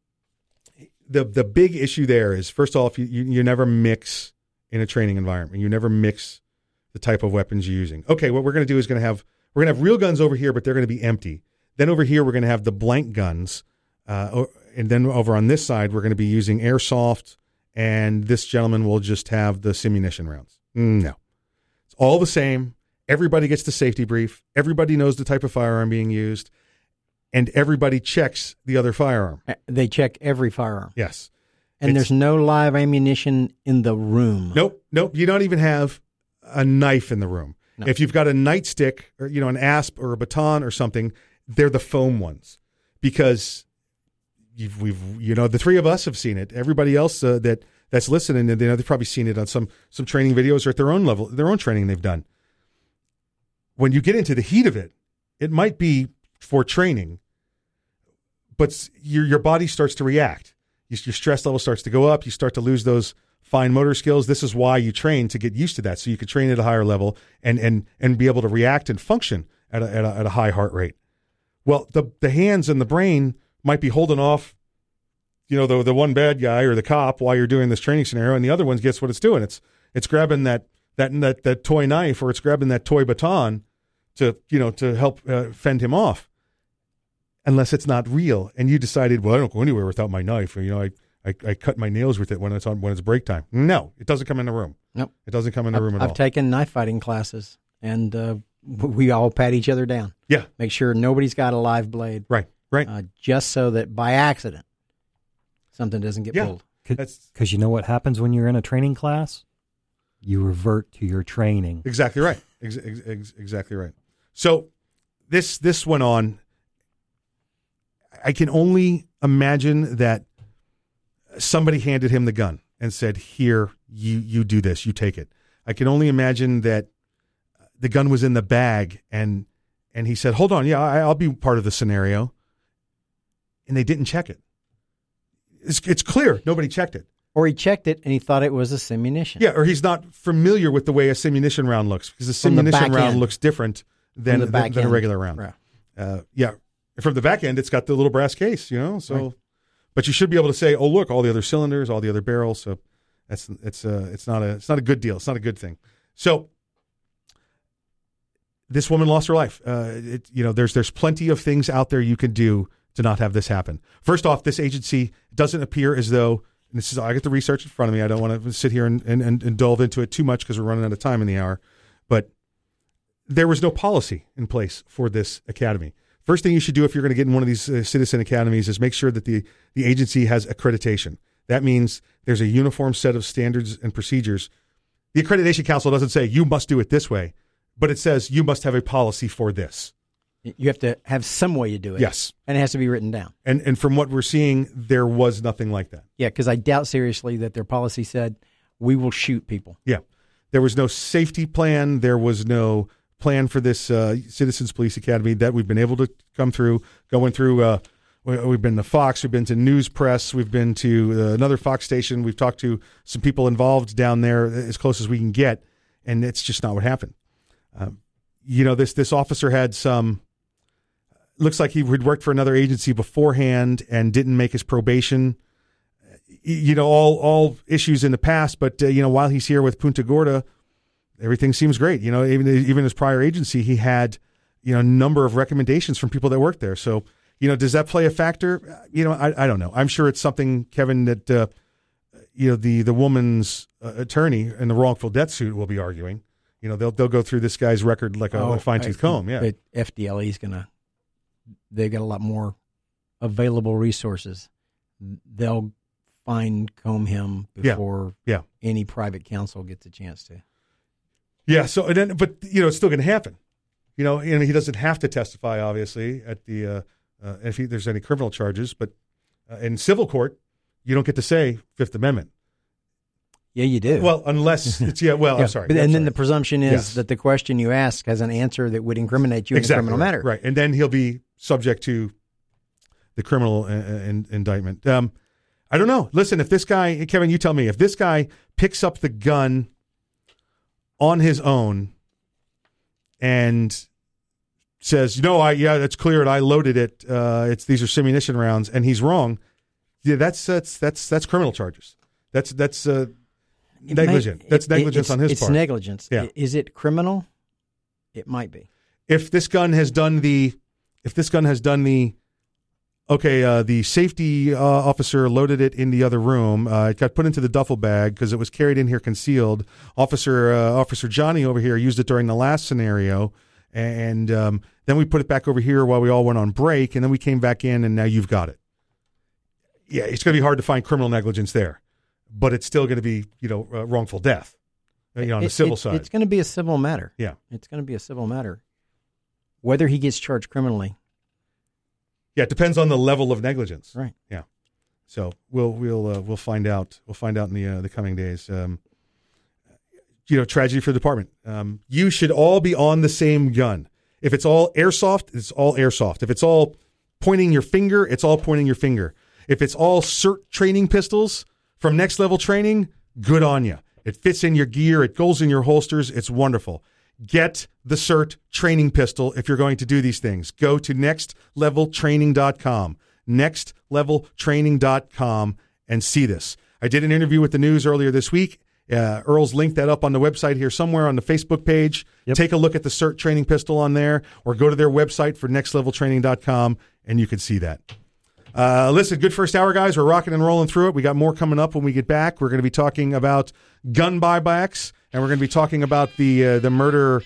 the the big issue there is first off, you, you, you never mix in a training environment. You never mix the type of weapons you're using. Okay, what we're going to do is going to have we're going to have real guns over here, but they're going to be empty. Then over here we're going to have the blank guns, uh, and then over on this side we're going to be using airsoft, and this gentleman will just have the simunition rounds. No, it's all the same. Everybody gets the safety brief. Everybody knows the type of firearm being used, and everybody checks the other firearm. Uh, They check every firearm. Yes. And It's- there's no live ammunition in the room. Nope, nope. You don't even have a knife in the room. No. If you've got a nightstick or you know an asp or a baton or something, they're the foam ones because you've, we've you know the three of us have seen it. Everybody else uh, that that's listening, you know, they've probably seen it on some some training videos or at their own level, their own training they've done. When you get into the heat of it, it might be for training, but your your body starts to react. Your, your stress level starts to go up. You start to lose those fine motor skills. This is why you train to get used to that, so you can train at a higher level and and and be able to react and function at a, at a, at a high heart rate. Well, the the hands and the brain might be holding off, you know, the the one bad guy or the cop while you're doing this training scenario, and the other one gets what it's doing? It's it's grabbing that that that that toy knife or it's grabbing that toy baton to you know to help uh, fend him off unless it's not real and you decided well i don't go anywhere without my knife or you know i i, I cut my nails with it when it's on when it's break time no it doesn't come in the room Nope. it doesn't come in the I've, room at I've all taken knife fighting classes, and uh, we all pat each other down. Yeah. Make sure nobody's got a live blade. Right. Right. Uh, just so that by accident something doesn't get Yeah. pulled. Because you know what happens when you're in a training class? You revert to your training. Exactly right. Ex- ex- ex- exactly right. So this this went on. I can only imagine that somebody handed him the gun and said, "Here, you you do this. You take it." I can only imagine that the gun was in the bag and and he said, "Hold on, yeah, I, I'll be part of the scenario." And they didn't check it. It's it's clear nobody checked it. Or he checked it and he thought it was a simunition. Yeah, or he's not familiar with the way a simunition round looks because a the simunition round end. looks different than, than, than a regular round. Right. Uh, yeah, from the back end, it's got the little brass case, you know. So, Right. but you should be able to say, "Oh, look, all the other cylinders, all the other barrels." So that's it's uh, it's not a it's not a good deal. It's not a good thing. So this woman lost her life. Uh, it, you know, there's there's plenty of things out there you can do to not have this happen. First off, this agency doesn't appear as though and this is I get the research in front of me. I don't want to sit here and, and, and, and delve into it too much because we're running out of time in the hour. But there was no policy in place for this academy. First thing you should do if you're going to get in one of these uh, citizen academies is make sure that the, the agency has accreditation. That means there's a uniform set of standards and procedures. The accreditation council doesn't say you must do it this way, but it says you must have a policy for this. You have to have some way to do it. Yes. And it has to be written down. And and from what we're seeing, there was nothing like that. Yeah, because I doubt seriously that their policy said we will shoot people. Yeah. There was no safety plan. There was no plan for this uh, Citizens Police Academy that we've been able to come through, going through. Uh, we- we've been to Fox, we've been to News Press, we've been to uh, another Fox station. We've talked to some people involved down there as close as we can get, and it's just not what happened. Um, you know, this this officer had some. Looks like he had worked for another agency beforehand and didn't make his probation you know all all issues in the past, but uh, you know while he's here with Punta Gorda, everything seems great. You know even even his prior agency, he had you know a number of recommendations from people that worked there. So you know does that play a factor? You know I I don't know. I'm sure it's something Kevin that uh, you know the the woman's uh, attorney in the wrongful death suit will be arguing. You know they'll they'll go through this guy's record like a, Oh, fine tooth comb. Yeah, But FDLE is going to they've got a lot more available resources. They'll fine comb him before Yeah. any private counsel gets a chance to. Yeah. So and then, but you know, it's still going to happen. You know, and he doesn't have to testify, obviously, at the uh, uh, if he, there's any criminal charges. But uh, in civil court, you don't get to say Fifth Amendment. Yeah, you do. Well, unless it's yeah. Well, Yeah, I'm sorry. But, and then the presumption is Yes. that the question you ask has an answer that would incriminate you exactly in a criminal right, matter. right? And then he'll be subject to the criminal uh, uh, in, indictment. Um, I don't know. Listen, if this guy, Kevin, you tell me, if this guy picks up the gun on his own and says, "No, I yeah, that's cleared. I loaded it. Uh, it's these are simunition rounds," and he's wrong. Yeah, that's that's that's that's criminal charges. That's that's uh, may- that's it- negligence on his it's part. It's negligence. Yeah. Is it criminal? It might be. if this gun has done the if this gun has done the okay uh, the safety uh, officer loaded it in the other room uh, it got put into the duffel bag because it was carried in here concealed officer uh, officer johnny over here used it during the last scenario and um, then we put it back over here while we all went on break and then we came back in and now you've got it yeah it's going to be hard to find criminal negligence there but it's still going to be you know uh, wrongful death you know on the civil it- side It's going to be a civil matter. Yeah. It's going to be a civil matter. Whether he gets charged criminally. Yeah, it depends on the level of negligence. Right. Yeah. So we'll we'll uh, we'll find out. We'll find out in the uh, the coming days. Um, you know, tragedy for the department. Um, you should all be on the same gun. If it's all airsoft, it's all airsoft. If it's all pointing your finger, it's all pointing your finger. If it's all SIRT training pistols from next level training, good on you. It fits in your gear. It goes in your holsters. It's wonderful. Get the SIRT training pistol if you're going to do these things. Go to nextleveltraining.com, nextleveltraining.com, and see this. I did an interview with the news earlier this week. Uh, Earl's linked that up on the website here somewhere on the Facebook page. Take a look at the SIRT training pistol on there, or go to their website for nextleveltraining.com, and you can see that. Uh, listen, good first hour, guys. We're rocking and rolling through it. We got more coming up when we get back. We're going to be talking about gun buybacks, and we're going to be talking about the uh, the murder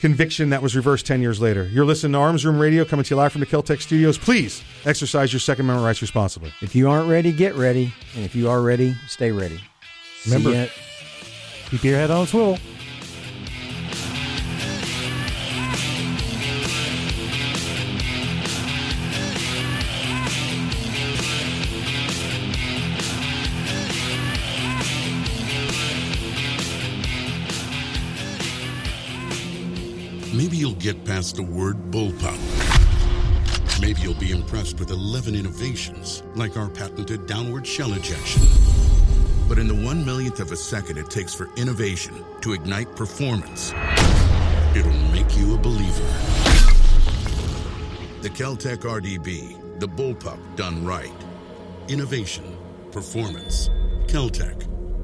conviction that was reversed 10 years later. You're listening to Arms Room Radio coming to you live from the Keltec studios. Please exercise your Second Amendment rights responsibly. If you aren't ready, get ready. And if you are ready, stay ready. Remember-. Keep your head on a swivel. You'll get past the word bullpup. Maybe you'll be impressed with 11 innovations, like our patented downward shell ejection. But in the one millionth of a second it takes for innovation to ignite performance, it'll make you a believer. The Keltec RDB, the bullpup done right. Innovation, performance, Keltec.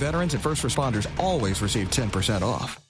veterans and first responders always receive 10% off.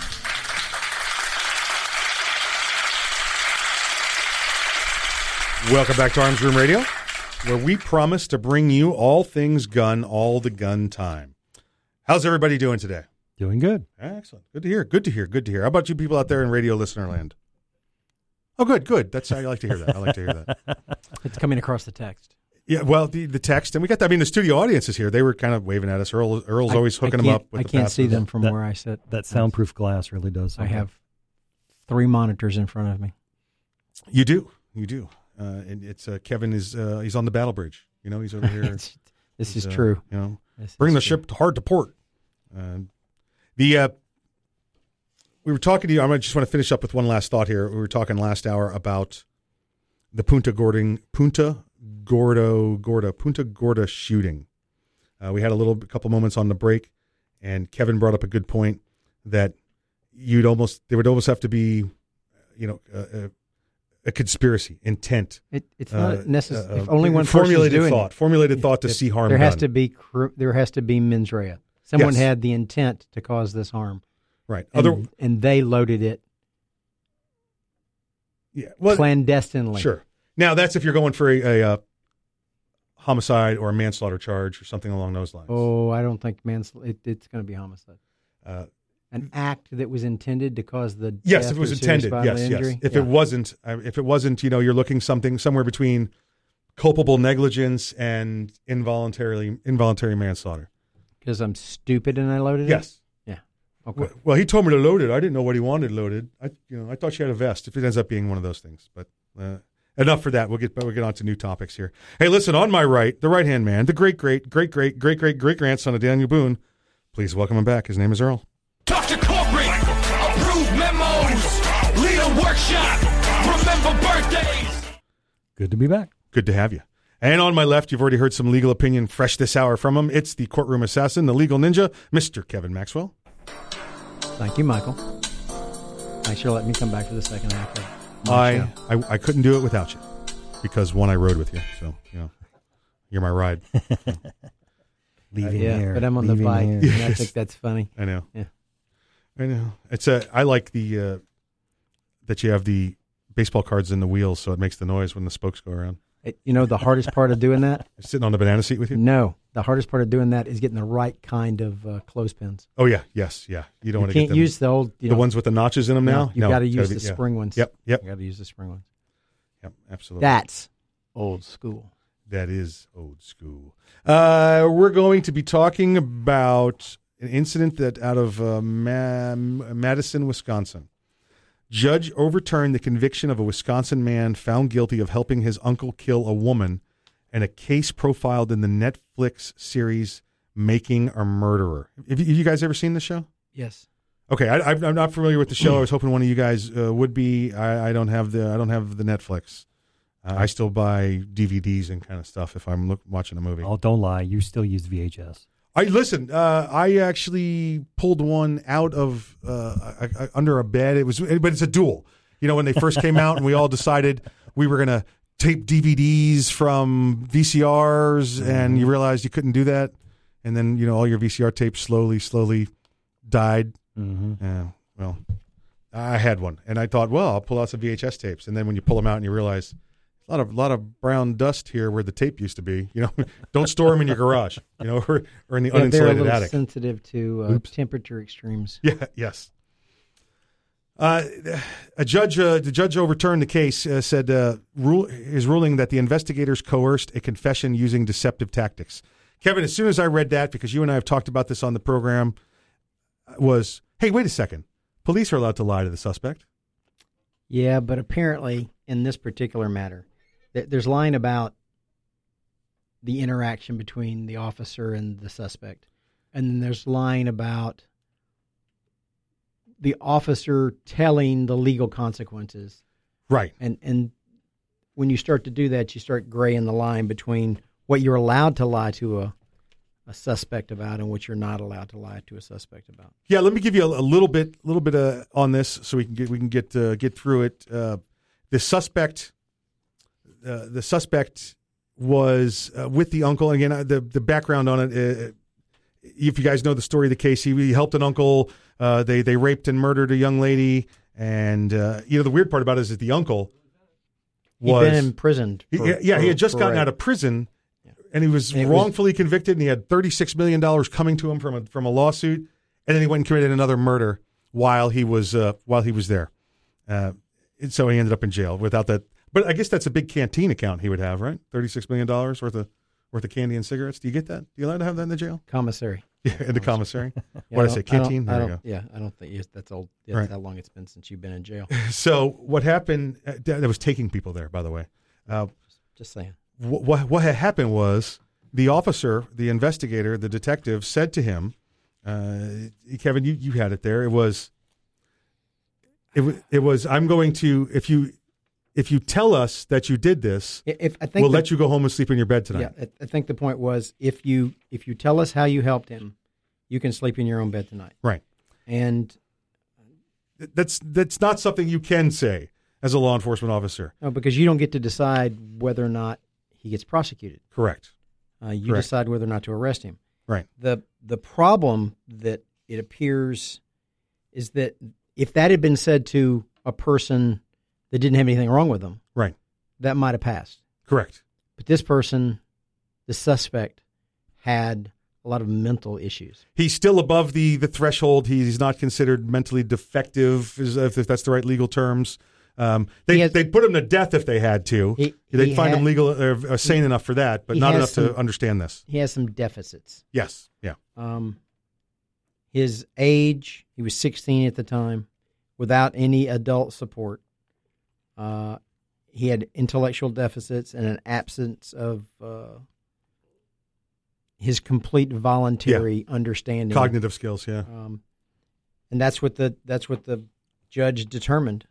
Welcome back to Arms Room Radio, where we promise to bring you all things gun all the gun time. How's everybody doing today? Doing good. Excellent. Good to hear. Good to hear. Good to hear. How about you people out there in radio listener land? Oh, good, good. That's I like to hear that. I like to hear that. It's coming across the text. Yeah, well, the, the text, and we got that. I mean, the studio audience is here. They were kind of waving at us. Earl, Earl's I- always hooking them up. With I the can't see them from That- where I sit. That soundproof glass really does. I have three monitors in front of me. You do, you do. Uh, and it's uh, Kevin is uh, he's on the battle bridge. You know, he's over here. This He's, is uh, true. You know, This bring the true. ship hard to port. Uh, the uh, we were talking to you. I just want to finish up with one last thought here. We were talking last hour about the Punta Gorda Punta Gordo Gorda Punta Gorda shooting. Uh, we had a little a couple moments on the break, and Kevin brought up a good point that you'd almost there would almost have to be, you know, a, a, conspiracy intent. It, it's not uh, necessary. uh, if only one formulated doing thought, it, formulated thought to if- see harm. There has done. to be there has to be mens rea. Someone Yes. had the intent to cause this harm, right. and, Other and they loaded it yeah, well, clandestinely. Sure. Now that's if you're going for a, a, uh homicide or a manslaughter charge or something along those lines. Oh, I don't think manslaughter. It, it's going to be homicide. An act that was intended to cause the yes, if it was intended. Yes, yes. If Yeah. it wasn't, uh, if it wasn't, you know, you're looking something somewhere between culpable negligence and involuntarily involuntary manslaughter. because I'm stupid and I loaded Yes. it. Yes. Yeah. Okay. Well, well, he told me to load it. I didn't know what he wanted loaded. I, you know, I thought she had a vest. If it ends up being one of those things, but uh, enough for that. We'll get we'll get on to new topics here. Hey, listen, on my right, the right hand man, the great, great, great, great, great, great, great grandson of Daniel Boone. Please welcome him back. His name is Earl. Lead a workshop, remember birthdays. Good to be back. Good to have you. And on my left, you've already heard some legal opinion fresh this hour from him. It's the courtroom assassin, the legal ninja, Mr. Kevin Maxwell. Thank you, Michael. Thanks for letting me come back for the second half of my I. I I couldn't do it without you because one, I rode with you, so you know, you're my ride. Leave Uh, him yeah, here. but I'm on Leave the bike, here. and I think that's funny. I know. Yeah. I know. It's a. I like the uh, that you have the baseball cards in the wheels, so it makes the noise when the spokes go around. It- you know the hardest part of doing that? Sitting on the banana seat with you. No, the hardest part of doing that is getting the right kind of uh, clothespins. Oh yeah, yes, yeah. You don't You want to can't use the old, you the ones with the notches in them No, now. you've No, got to use be- the yeah. spring ones. Yep, yep, You got to use the spring ones. yep. Absolutely. That's old school. That is old school. Uh, we're going to be talking about an incident that out of uh, Ma- Madison, Wisconsin. Judge overturned the conviction of a Wisconsin man found guilty of helping his uncle kill a woman and a case profiled in the Netflix series Making a Murderer. Have you, guys ever seen the show? Yes. Okay, I, I'm I'm not familiar with the show. I was hoping one of you guys uh, would be. I, I don't have the I don't have the Netflix. Uh, I still buy DVDs and kind of stuff if I'm look, watching a movie. Oh, don't lie. You still use VHS. I listen. Uh, I actually pulled one out of uh, I, I, under a bed. It was, but it's a duel. You know, when they first came out, and we all decided we were gonna tape DVDs from VCRs, and you realized you couldn't do that, and then you know all your VCR tapes slowly, slowly died. Mm-hmm. Yeah. Well, I had one, and I thought, well, I'll pull out some VHS tapes, and then when you pull them out, and you realize lot of lot of brown dust here where the tape used to be. You know, don't store them in your garage. You know, or, or in the Yeah, they're a little attic. sensitive to uh, temperature extremes. Yeah. Yes. Uh, a judge, uh, the judge overturned the case. Uh, said uh, rule his ruling that the investigators coerced a confession using deceptive tactics. Kevin, as soon as I read that, because you and I have talked about this on the program, was hey, wait a second, police are allowed to lie to the suspect. Yeah, but apparently in this particular matter, there's lying about the interaction between the officer and the suspect, and then there's lying about the officer telling the legal consequences. Right. And and when you start to do that, you start graying the line between what you're allowed to lie to a a suspect about and what you're not allowed to lie to a suspect about. Yeah, let me give you a, a little bit, little bit uh, on this, so we can get we can get uh, get through it. Uh, the suspect, uh, the suspect was uh, with the uncle. Again, uh, the the background on it. Uh, if you guys know the story of the case, he, he helped an uncle. Uh, they they raped and murdered a young lady, and uh, you know the weird part about it is that the uncle He'd was been imprisoned. He- for- yeah, he had just gotten rape. out of prison, and he was And it was- wrongfully convicted, and he had thirty six million dollars coming to him from a from a lawsuit, and then he went and committed another murder while he was uh, while he was there. Uh, and so he ended up in jail without that. But I guess that's a big canteen account he would have, right? Thirty six million dollars worth of worth of candy and cigarettes. Do you get that? Do you allowed to have that in the jail? Commissary. Yeah, in the commissary. Yeah, what did I say? Canteen. I There you go. Yeah, I don't think yes, that's old. That's Right. how long it's been since you've been in jail. So what happened? Uh, that was taking people there, by the way. Uh, Just saying. What, what what had happened was the officer, the investigator, the detective said to him, uh, "Kevin, you, you had it there. It was it was it was I'm going to if you if you tell us that you did this, If I think we'll the- let you go home and sleep in your bed tonight." Yeah, I, think the point was if you if you tell us how you helped him, you can sleep in your own bed tonight. Right. And That's that's not something you can say as a law enforcement officer. no, because you don't get to decide whether or not he gets prosecuted. Correct. Uh, you Correct. decide whether or not to arrest him. Right. The the problem that it appears is that if that had been said to a person that didn't have anything wrong with them, Right. that might have passed. Correct. But this person, the suspect, had a lot of mental issues. He's still above the the threshold. He's not considered mentally defective, if, that's the right legal terms. Um, they they'd put him to death if they had to. He- they'd he find him legal uh, uh, sane enough for that, but not enough some- to understand this. He has some deficits. Yes. Yeah. Um, his age, he was 16 at the time, without any adult support. Uh, he had intellectual deficits and an absence of uh, his complete voluntary understanding, Cognitive skills. Yeah. Um, and that's what the that's what the judge determined.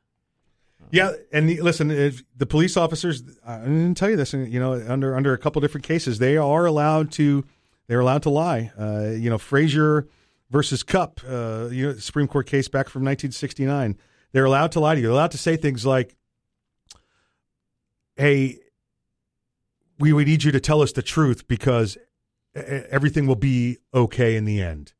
Yeah, and the- listen, if the police officers, I didn't tell you this, you know, under under a couple different cases, they are allowed to they're allowed to lie. Uh, you know, Frazier versus Cupp, uh, you know, Supreme Court case back from 1969. They're allowed to lie to you. They're allowed to say things like, "Hey, we we need you to tell us the truth because everything will be okay in the end.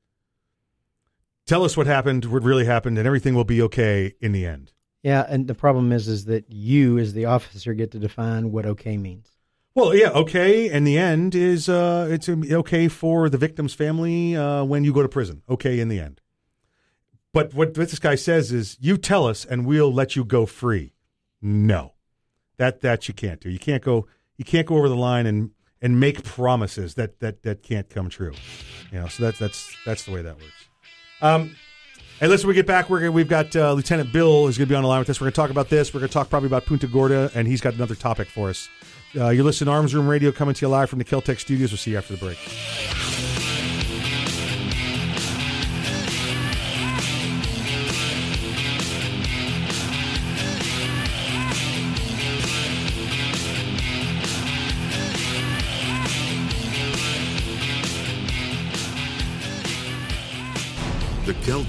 Tell us what happened, what really happened, and everything will be okay in the end." Yeah, and the problem is is that you, as the officer, get to define what okay means. Well, yeah, okay. And the end is uh, it's okay for the victim's family uh, when you go to prison. Okay, in the end. But what this guy says is, you tell us, and we'll let you go free. No, that that you can't do. You can't go. You can't go over the line and and make promises that that that can't come true. You know, so that's that's that's the way that works. Um, Hey, listen, we get back. We're we've got uh, Lieutenant Bill is going to be on the line with us. We're going to talk about this. We're going to talk probably about Punta Gorda, and he's got another topic for us. Uh, you're listening to Arms Room Radio coming to you live from the Keltec studios. We'll see you after the break.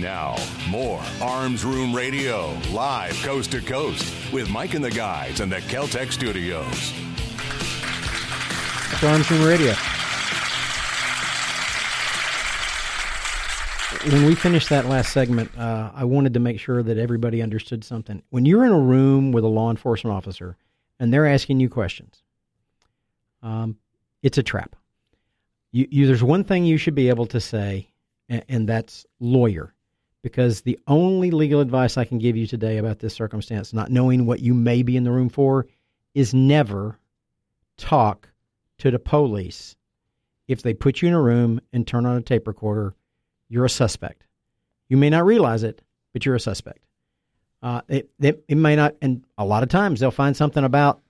Now, more Arms Room Radio, live coast to coast, with Mike and the guys in the Keltec studios. It's Arms Room Radio. When we finished that last segment, uh, I wanted to make sure that everybody understood something. When you're in a room with a law enforcement officer and they're asking you questions, um, it's a trap. You, you, there's one thing you should be able to say, and, and that's lawyer, because the only legal advice I can give you today about this circumstance, not knowing what you may be in the room for, is never talk to the police. If they put you in a room and turn on a tape recorder, you're a suspect. You may not realize it, but you're a suspect. Uh, it, it, it may not, and a lot of times they'll find something about,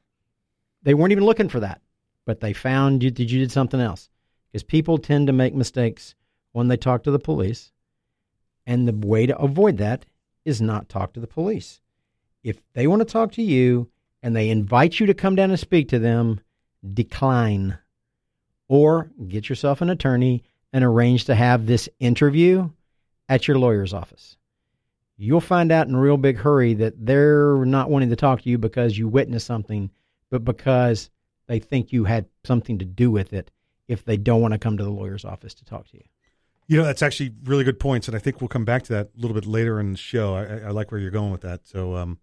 they weren't even looking for that, but they found you, did you did something else. Because people tend to make mistakes when they talk to the police. And the way to avoid that is not talk to the police. If they want to talk to you and they invite you to come down and speak to them, decline. Or get yourself an attorney and arrange to have this interview at your lawyer's office. You'll find out in a real big hurry that they're not wanting to talk to you because you witnessed something, but because they think you had something to do with it if they don't want to come to the lawyer's office to talk to you. You know, that's actually really good points, and I think we'll come back to that a little bit later in the show. I, I like where you're going with that. So, um,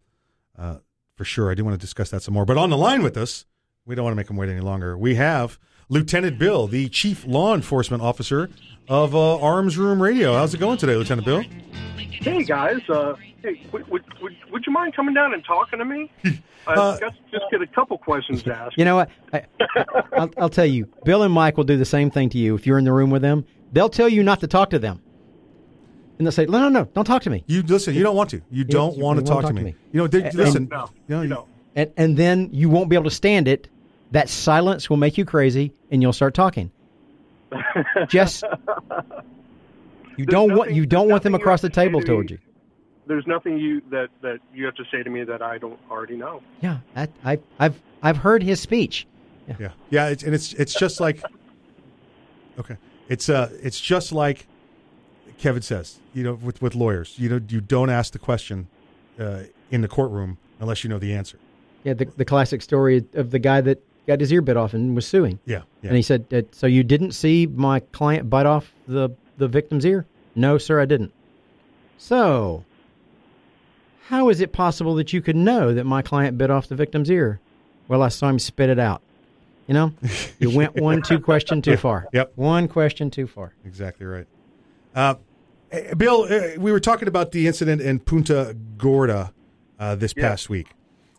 uh, for sure, I do want to discuss that some more. But on the line with us, we don't want to make them wait any longer. We have Lieutenant Bill, the Chief Law Enforcement Officer of uh, Arms Room Radio. How's it going today, Lieutenant Bill? Hey guys, uh, hey, would, would, would, would you mind coming down and talking to me? I've Uh, got, just get a couple questions asked. You know what? I, I'll, I'll tell you. Bill and Mike will do the same thing to you if you're in the room with them. They'll tell you not to talk to them, and they'll say, "No, no, no, don't talk to me." You listen. You don't want to. You don't you want to won't talk, to me. You know, they, And- listen. No, you know, you don't. and and then you won't be able to stand it. That silence will make you crazy, and you'll start talking. Just you don't want you don't want them across the table to towards you. There's nothing you that, that you have to say to me that I don't already know. Yeah, I, I I've I've heard his speech. Yeah, yeah, it's, and it's it's just like okay, it's uh, it's just like Kevin says, you know, with with lawyers, you know, you don't ask the question uh, in the courtroom unless you know the answer. Yeah, the the classic story of the guy that got his ear bit off and was suing. Yeah, yeah. And he said, uh, "So you didn't see my client bite off the the victim's ear?" No, sir, I didn't. So, how is it possible that you could know that my client bit off the victim's ear? Well, I saw him spit it out. You know, you went one two question too far. Yep, one question too far. Exactly right. Uh, eh, Bill, uh, we were talking about the incident in Punta Gorda uh, this past week.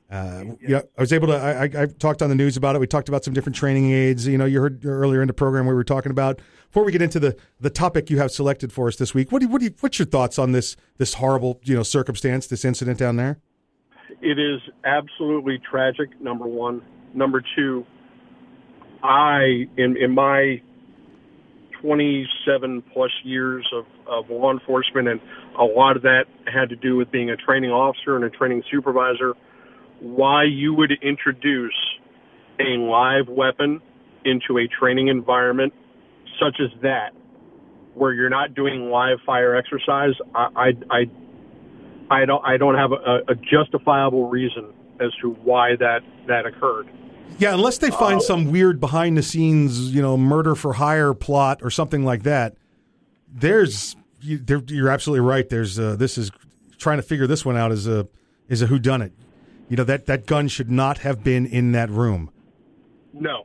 Uh, you know, I was able to. I, I, I talked on the news about it. We talked about some different training aids. You know, you heard earlier in the program we were talking about. Before we get into the, the topic you have selected for us this week, what do you, what do you, what's your thoughts on this this horrible you know circumstance, this incident down there? It is absolutely tragic. Number one. Number two. I in in my 27 plus years of, of law enforcement, and a lot of that had to do with being a training officer and a training supervisor. Why you would introduce a live weapon into a training environment such as that, where you're not doing live fire exercise, I I I, I don't I don't have a, a justifiable reason as to why that that occurred. Yeah, unless they find some weird behind the scenes, you know, murder for hire plot or something like that. There's you, you're absolutely right. There's uh, this is trying to figure this one out is a is a who done it. You know that that gun should not have been in that room. No,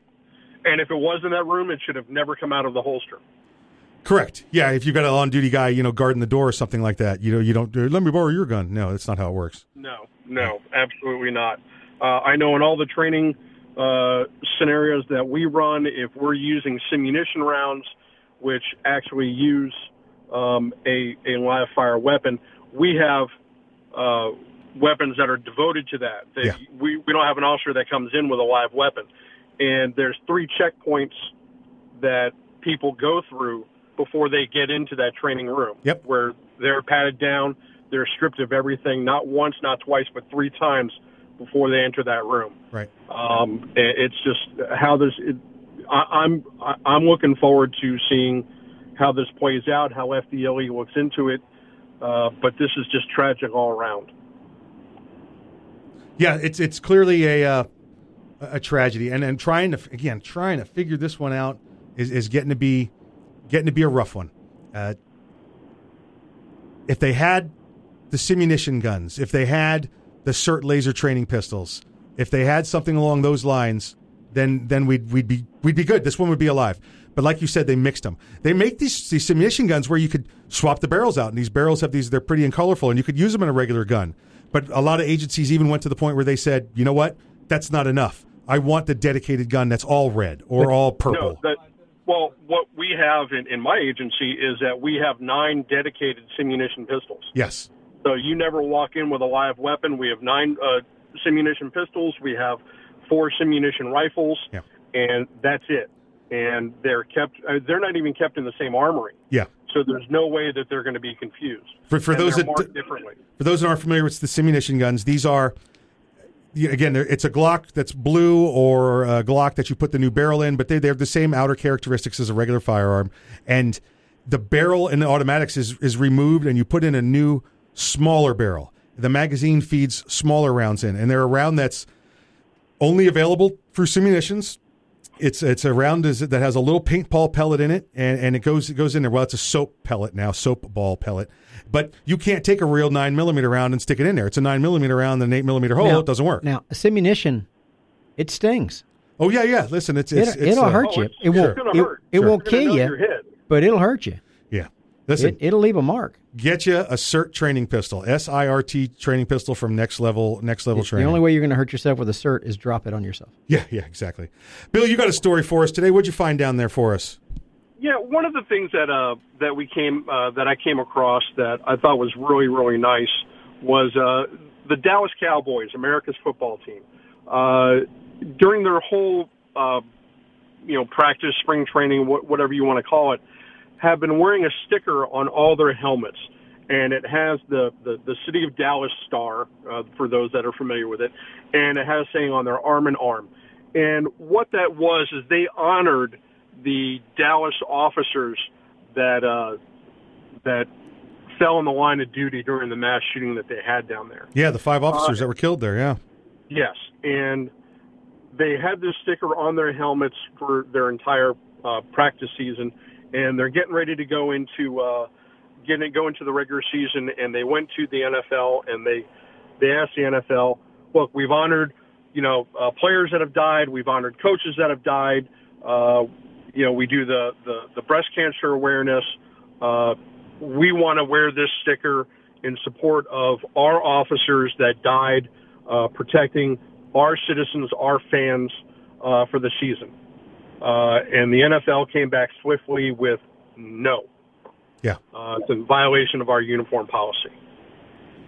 and if it was in that room, it should have never come out of the holster. Correct. Yeah, if you've got an on duty guy, you know, guarding the door or something like that, you know, you don't let me borrow your gun. No, that's not how it works. No, no, absolutely not. Uh, I know in all the training uh, scenarios that we run, if we're using simunition rounds, which actually use um, a, a live fire weapon, we have uh, weapons that are devoted to that. They, Yeah. we, we don't have an officer that comes in with a live weapon. And there's three checkpoints that people go through before they get into that training room. Yep. Where they're patted down, they're stripped of everything, not once, not twice, but three times before they enter that room. Right. Um, it's just how this. It, I, I'm I'm looking forward to seeing how this plays out, how FDLE looks into it. Uh, but this is just tragic all around. Yeah, it's it's clearly a uh, a tragedy, and and trying to again trying to figure this one out is, is getting to be getting to be a rough one. Uh, if they had the simunition guns, if they had the SIRT laser training pistols, if they had something along those lines, then then we'd we'd be we'd be good. This one would be alive. But like you said, they mixed them. They make these these simunition guns where you could swap the barrels out, and these barrels have these. They're pretty and colorful, and you could use them in a regular gun. But a lot of agencies even went to the point where they said, you know what, that's not enough. I want the dedicated gun that's all red or all purple. No, that, well, what we have in, in my agency is that we have nine dedicated simunition pistols. Yes. So you never walk in with a live weapon. We have nine uh, simunition pistols. We have four simunition rifles, and that's it. And they're kept. Uh, they're not even kept in the same armory. Yeah. So there's no way that they're going to be confused. For- for those that- differently. For those that aren't familiar with the simunition guns, these are again, it's a Glock that's blue or a Glock that you put the new barrel in, but they they have the same outer characteristics as a regular firearm, and the barrel in the automatics is is removed, and you put in a new smaller barrel. The magazine feeds smaller rounds in, and they're a round that's only available through simunitions. It's it's a round that has a little paintball pellet in it, and, and it goes it goes in there. Well, it's a soap pellet now, soap ball pellet. But you can't take a real nine millimeter round and stick it in there. It's a nine millimeter round and an eight millimeter hole. Now- it doesn't work. Now, a simunition, it stings. Oh yeah, yeah. Listen, it's, it's it'll, it'll uh, hurt you. It won't. It, it Sure. won't kill you, but it'll hurt you. Yeah. Listen, it, will leave a mark. Get you a SIRT training pistol, S I R T training pistol from Next Level Next Level The, Training. the only way you're going to hurt yourself with a SIRT is drop it on yourself. Yeah, yeah, exactly. Bill, you got a story for us today. What'd you find down there for us? Yeah, one of the things that uh, that we came uh, that I came across that I thought was really really nice was uh, the Dallas Cowboys, America's football team. Uh, during their whole uh, you know practice, spring training, wh- whatever you want to call it, have been wearing a sticker on all their helmets, and it has the the, the city of Dallas star uh, for those that are familiar with it, and it has a saying on their arm and arm. And what that was is they honored the Dallas officers that uh, that fell in the line of duty during the mass shooting that they had down there. Yeah, the five officers Uh, that were killed there. Yeah. Yes, and they had this sticker on their helmets for their entire uh, practice season, and they're getting ready to go into uh, getting go into the regular season. And they went to the NFL and they they asked the NFL, "Look, we've honored you know uh, players that have died, we've honored coaches that have died. Uh, you know, we do the the, the breast cancer awareness. Uh, we want to wear this sticker in support of our officers that died uh, protecting our citizens, our fans uh, for the season. Uh, and the NFL came back swiftly with no. Yeah. Uh, it's a violation of our uniform policy,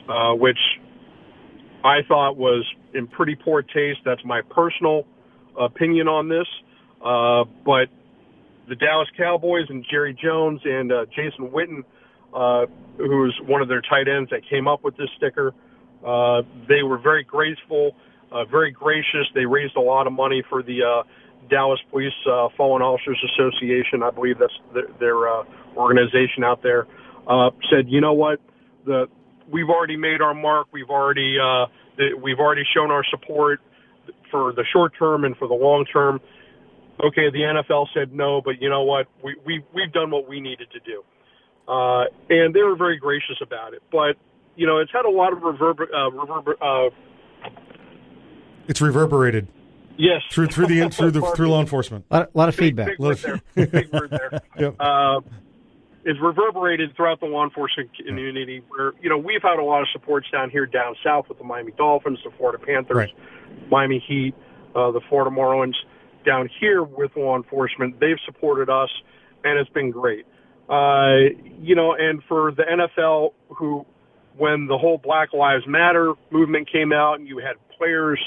uh, which I thought was in pretty poor taste. That's my personal opinion on this. Uh, but the Dallas Cowboys and Jerry Jones and uh, Jason Witten, uh, who's one of their tight ends that came up with this sticker, uh, they were very graceful, uh, very gracious. They raised a lot of money for the uh, Dallas Police uh, Fallen Officers Association. I believe that's their, their uh, organization out there. Uh, said, you know what, the we've already made our mark. We've already uh, the, we've already shown our support for the short term and for the long term. Okay, the NFL said no, but you know what? We we we've done what we needed to do, uh, and they were very gracious about it. But you know, it's had a lot of reverber, uh, reverber, uh, It's reverberated. Yes. Through through the through the through law enforcement. A lot, lot of feedback. big word there. Big word there. Yep. uh, is reverberated throughout the law enforcement community where, you know, we've had a lot of supports down here down south with the Miami Dolphins, the Florida Panthers, Miami Heat, uh, the Florida Marlins. Down here with law enforcement, they've supported us, and it's been great. Uh, you know, and for the NFL, who, when the whole Black Lives Matter movement came out and you had players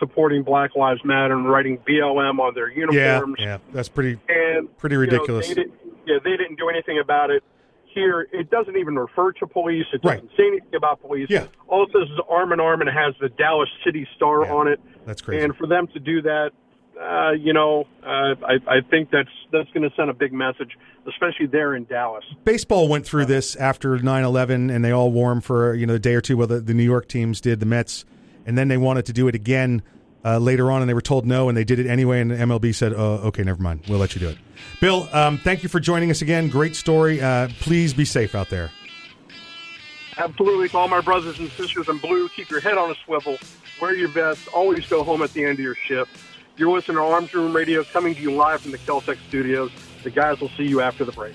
supporting Black Lives Matter and writing BLM on their Yeah, uniforms, yeah, that's pretty and pretty you know, ridiculous. they yeah, they didn't do anything about it. Here, it doesn't even refer to police. It doesn't Right. say anything about police. Yeah. All it says is arm in arm and it has the Dallas City Star on it. That's crazy. And for them to do that, uh, you know, uh, I, I think that's that's going to send a big message, especially there in Dallas. Baseball went through this after 9/11, and they all wore them for you know a day or two. Well, the, the New York teams did, the Mets, and then they wanted to do it again uh, later on, and they were told no, and they did it anyway. And MLB said, uh, "Okay, never mind, we'll let you do it." Bill, um, thank you for joining us again. Great story. Uh, please be safe out there. Absolutely, to all my brothers and sisters in blue, keep your head on a swivel, wear your vest, always go home at the end of your shift. You're listening to Arms Room Radio, coming to you live from the Keltec studios. The guys will see you after the break.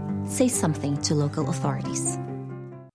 say something to local authorities.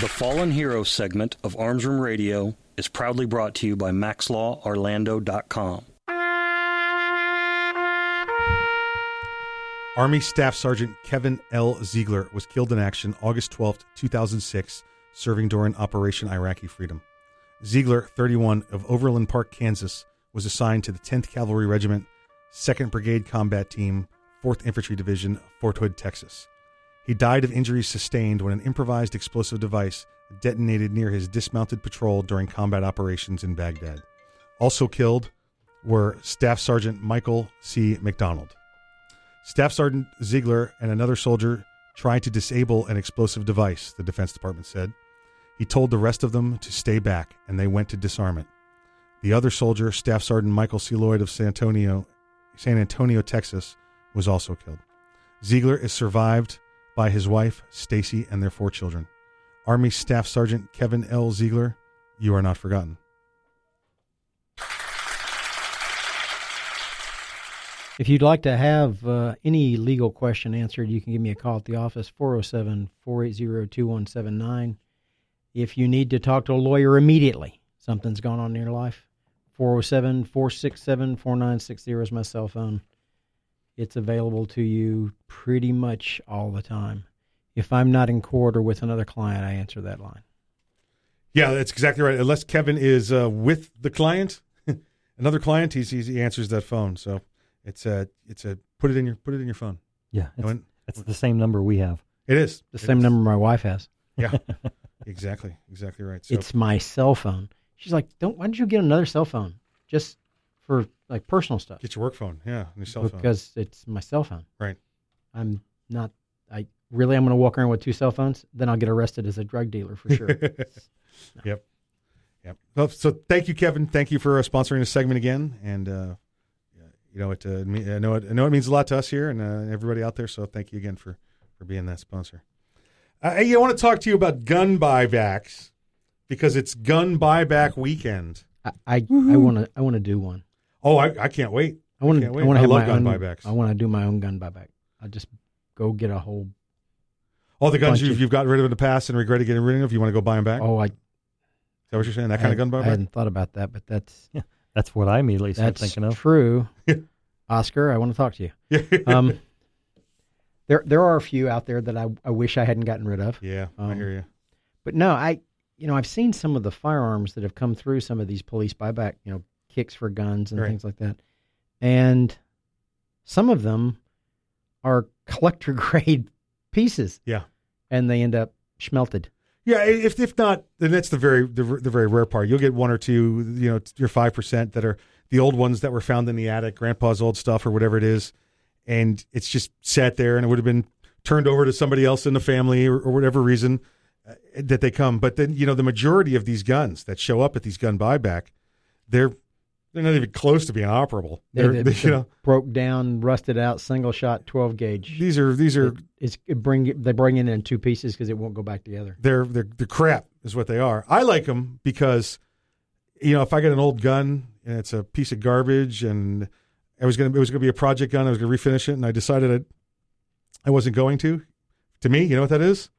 The Fallen Hero segment of Arms Room Radio is proudly brought to you by MaxLawOrlando.com. Army Staff Sergeant Kevin L. Ziegler was killed in action August 12, 2006, serving during Operation Iraqi Freedom. Ziegler, 31, of Overland Park, Kansas, was assigned to the 10th Cavalry Regiment, 2nd Brigade Combat Team, 4th Infantry Division, Fort Hood, Texas. He died of injuries sustained when an improvised explosive device detonated near his dismounted patrol during combat operations in Baghdad. Also killed were Staff Sergeant Michael C. McDonald. Staff Sergeant Ziegler and another soldier tried to disable an explosive device, the Defense Department said. He told the rest of them to stay back, and they went to disarm it. The other soldier, Staff Sergeant Michael C. Lloyd of San Antonio, San Antonio, Texas, was also killed. Ziegler is survived by his wife, Stacy, and their four children. Army Staff Sergeant Kevin L. Ziegler, you are not forgotten. If you'd like to have uh, any legal question answered, you can give me a call at the office, 407 480 2179. If you need to talk to a lawyer immediately, something's gone on in your life, 407 467 4960 is my cell phone. It's available to you pretty much all the time. If I'm not in court or with another client, I answer that line. Yeah, that's exactly right. Unless Kevin is uh, with the client, another client, he's, he's, he answers that phone. So it's a it's a put it in your put it in your phone. Yeah, it's, when- it's the same number we have. It is The It same is. number my wife has. Yeah, exactly, exactly right. So It's my cell phone. She's like, "Don't. Why don't you get another cell phone just for like personal stuff?" get your work phone. Yeah, your cell phone. because it's my cell phone. Right. I'm not. I really. I'm going to walk around with two cell phones. Then I'll get arrested as a drug dealer for sure. Yep. Yep. Well, so thank you, Kevin. Thank you for uh, sponsoring this segment again. And uh, you know, it, uh, I know it. I know it means a lot to us here and uh, everybody out there. So thank you again for for being that sponsor. Uh, hey, I want to talk to you about gun buybacks because it's gun buyback weekend. I I want to. I want to do one. Oh, I, I can't wait. I want to. I want to have love my gun own, buybacks. I want to do my own gun buyback. I just go get a whole. All the guns bunch you've, of- you've gotten rid of in the past and regretted getting rid of, you want to go buy them back? Oh, I. Is that what you're saying? That I kind of gun hadn't- I buyback? hadn't thought about that, but that's Yeah, that's what I immediately started that's thinking of. true. Oscar, I want to talk to you. Um, there there are a few out there that I, I wish I hadn't gotten rid of. Yeah, I Um, hear you. But no, I you know I've seen some of the firearms that have come through some of these police buyback, you know, kicks for guns and Right. things like that, and some of them are collector grade pieces. Yeah. and they end up smelted. Yeah, if if not, then that's the very the, the very rare part. You'll get one or two, you know, your five percent that are the old ones that were found in the attic, grandpa's old stuff or whatever it is, and it's just sat there and it would have been turned over to somebody else in the family or, or whatever reason uh, that they come. But then you know the majority of these guns that show up at these gun buyback, they're they're not even close to being operable. They're, They're, the- they- you know, broke down, rusted out, single shot, twelve gauge. these are these are It's it bring they bring it in two pieces because it won't go back together. they're they're they're crap is what they are. I like them because you know if I get an old gun and it's a piece of garbage and I was gonna it was gonna be a project gun I was gonna refinish it and I decided I I wasn't going to. To me, you know what that is?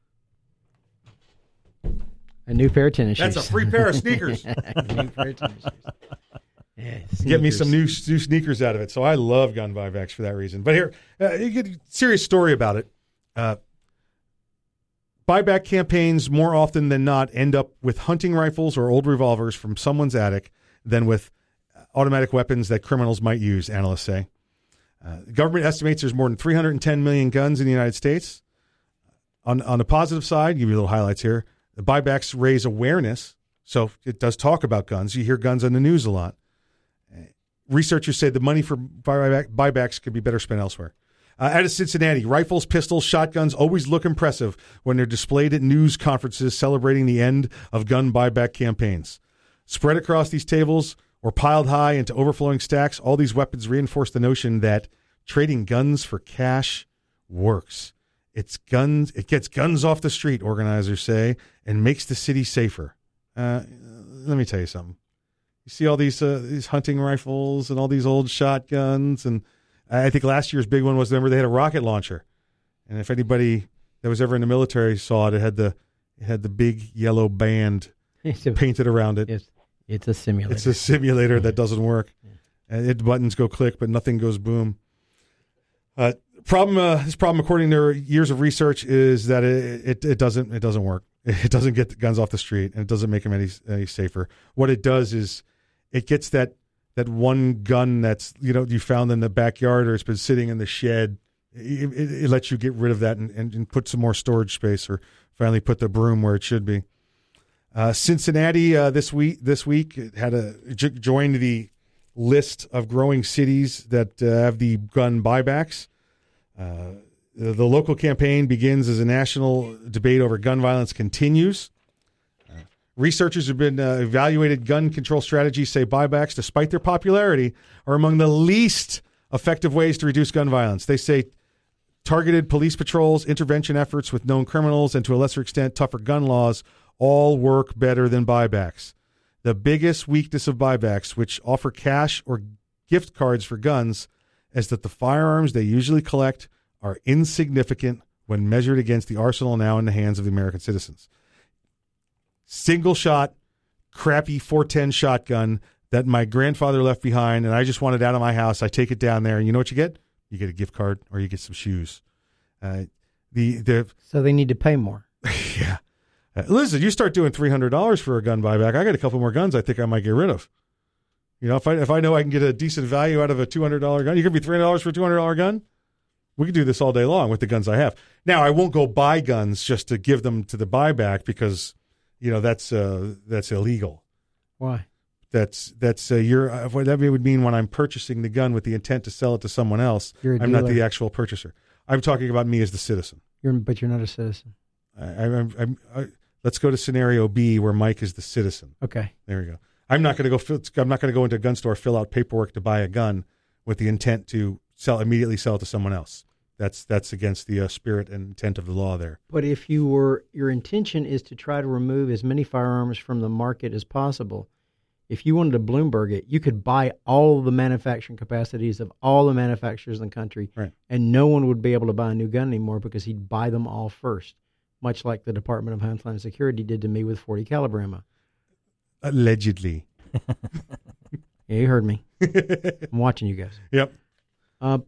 A new pair of tennis shoes. That's a free pair of sneakers. A new pair of tennis shoes. Yeah, Get me some new sneakers. new sneakers out of it. So I love gun buybacks for that reason. But here, uh, you get a serious story about it. Uh, buyback campaigns more often than not end up with hunting rifles or old revolvers from someone's attic than with automatic weapons that criminals might use. Analysts say. Uh, the government estimates there's more than 310 million guns in the United States. On on the positive side, give you a little highlights here. The buybacks raise awareness, so it does talk about guns. You hear guns on the news a lot researchers say the money for buyback, buybacks could be better spent elsewhere. Uh, out of Cincinnati, rifles, pistols, shotguns always look impressive when they're displayed at news conferences celebrating the end of gun buyback campaigns. Spread across these tables or piled high into overflowing stacks, all these weapons reinforce the notion that trading guns for cash works. It's guns. It gets guns off the street, organizers say, and makes the city safer. Uh, let me tell you something. You see all these uh, these hunting rifles and all these old shotguns, and I think last year's big one was remember they had a rocket launcher, and if anybody that was ever in the military saw it, it had the it had the big yellow band painted around it. It's, it's a simulator. It's a simulator that doesn't work. And it buttons go click, but nothing goes boom. Uh, problem. Uh, this problem, according to their years of research, is that it, it it doesn't it doesn't work. It doesn't get the guns off the street, and it doesn't make them any any safer. What it does is it gets that that one gun that's you know you found in the backyard or it's been sitting in the shed. It, it, it lets you get rid of that and, and, and put some more storage space, or finally put the broom where it should be. Uh, Cincinnati uh, this week this week had a j- joined the list of growing cities that uh, have the gun buybacks. Uh, the, the local campaign begins as a national debate over gun violence continues. Researchers have been uh, evaluated gun control strategies say buybacks, despite their popularity, are among the least effective ways to reduce gun violence. They say targeted police patrols, intervention efforts with known criminals, and to a lesser extent, tougher gun laws all work better than buybacks. The biggest weakness of buybacks, which offer cash or gift cards for guns, is that the firearms they usually collect are insignificant when measured against the arsenal now in the hands of the American citizens. Single shot, crappy 410 shotgun that my grandfather left behind, and I just wanted out of my house. I take it down there, and you know what you get? You get a gift card or you get some shoes. Uh, the the So they need to pay more. yeah. Uh, listen, you start doing three hundred dollars for a gun buyback. I got a couple more guns. I think I might get rid of. You know, if I if I know I can get a decent value out of a two hundred dollar gun, you give me three hundred dollars for a two hundred dollar gun. We could do this all day long with the guns I have. Now, I won't go buy guns just to give them to the buyback because, you know, that's uh, that's illegal. Why? That's that's uh, you're uh, that would mean when I'm purchasing the gun with the intent to sell it to someone else. I'm not the actual purchaser. I'm talking about me as the citizen. You're, but you're not a citizen. I, I'm, I'm, I, let's go to scenario B where Mike is the citizen. Okay. There we go. I'm not going to go. Fill, I'm not going to go into a gun store, fill out paperwork to buy a gun with the intent to sell immediately sell it to someone else. That's that's against the uh, spirit and intent of the law. There. But if you were your intention is to try to remove as many firearms from the market as possible, if you wanted to Bloomberg it, you could buy all the manufacturing capacities of all the manufacturers in the country, Right. and no one would be able to buy a new gun anymore because he'd buy them all first, much like the Department of Homeland Security did to me with 40 caliber ammo. Allegedly. Yeah, you heard me. I'm watching you guys. Yep. Uh,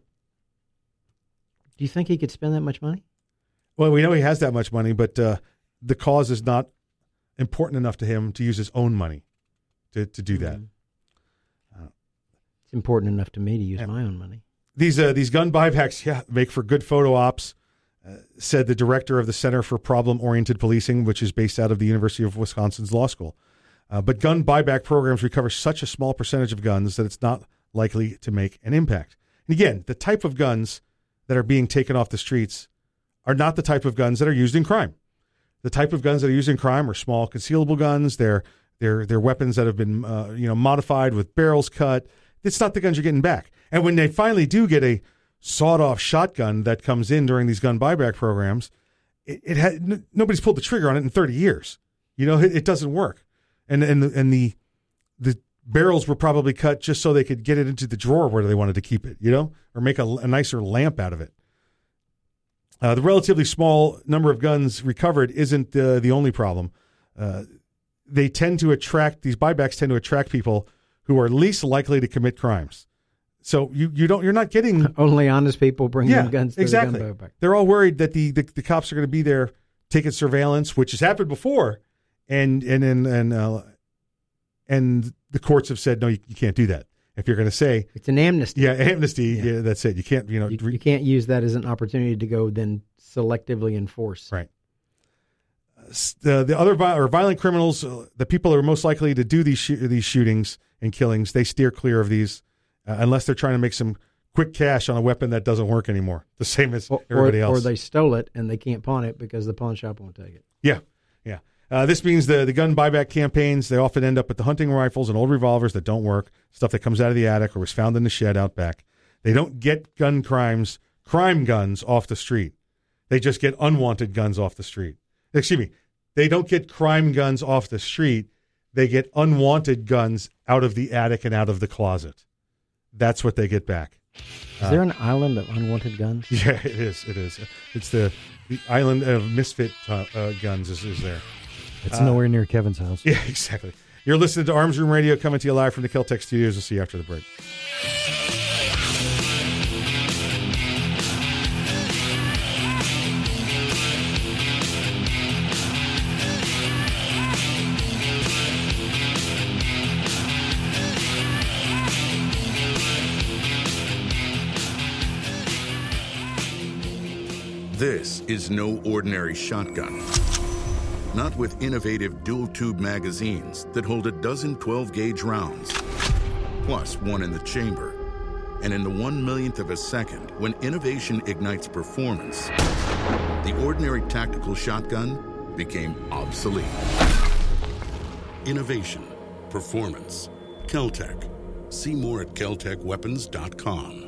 do you think he could spend that much money? Well, we know he has that much money, but uh, the cause is not important enough to him to use his own money to, to do that. It's important enough to me to use my own money. These uh, these gun buybacks, yeah, make for good photo ops. Uh, said the director of the Center for Problem Oriented Policing, which is based out of the University of Wisconsin's law school. Uh, but gun buyback programs recover such a small percentage of guns that it's not likely to make an impact. And again, the type of guns that are being taken off the streets are not the type of guns that are used in crime. The type of guns that are used in crime are small concealable guns. They're they're they're weapons that have been uh, you know modified with barrels cut. It's not the guns you're getting back. And when they finally do get a sawed off shotgun that comes in during these gun buyback programs, it, it had n- nobody's pulled the trigger on it in 30 years. You know, it, it doesn't work. And and and the the barrels were probably cut just so they could get it into the drawer where they wanted to keep it, you know, or make a, a nicer lamp out of it. Uh, the relatively small number of guns recovered isn't uh, the only problem. Uh, they tend to attract these buybacks tend to attract people who are least likely to commit crimes. So you, you don't you're not getting Only honest people bringing yeah guns to exactly. the gun buyback. They're all worried that the, the, the cops are going to be there taking surveillance, which has happened before, and and and and, uh, and the courts have said no, you, you can't do that. If you're going to say It's an amnesty. yeah, amnesty, yeah. that's it. You can't you know You, you can't use that as an opportunity to go then selectively enforce. Right. the the other vi- or violent criminals, uh, the people who are most likely to do these shoo- these shootings and killings, they steer clear of these uh, unless they're trying to make some quick cash on a weapon that doesn't work anymore. The same as Or, everybody else. or they stole it and they can't pawn it because the pawn shop won't take it. Yeah, yeah. Uh, this means the the gun buyback campaigns they often end up with the hunting rifles and old revolvers that don't work, stuff that comes out of the attic or was found in the shed out back. They don't get gun crimes, crime guns off the street. They just get unwanted guns off the street. Excuse me. They don't get crime guns off the street. They get unwanted guns out of the attic and out of the closet. That's what they get back. Is there an island of unwanted guns? Yeah, it is. It is. It's the the island of misfit uh, uh, guns is, is there. It's Uh, nowhere near Kevin's house. Yeah, exactly. You're listening to Arms Room Radio coming to you live from the Keltec studios. We'll see you after the break. This is no ordinary shotgun. Not with innovative dual tube magazines that hold a dozen 12 gauge rounds, plus one in the chamber. And in the one millionth of a second, when innovation ignites performance, the ordinary tactical shotgun became obsolete. Innovation, performance, Keltec. See more at keltecweapons.com.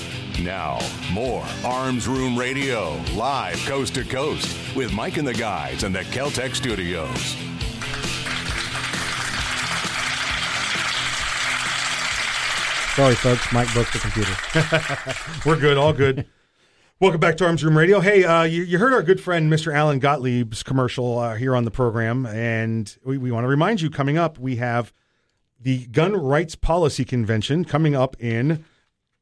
Now, more Arms Room Radio, live coast to coast, with Mike and the guys in the Keltec studios. Sorry, folks. Mike broke the computer. We're good, all good. Welcome back to Arms Room Radio. Hey, uh, you, you, heard our good friend Mr. Alan Gottlieb's commercial uh, here on the program, and we, we want to remind you coming up, we have the Gun Rights Policy Convention coming up in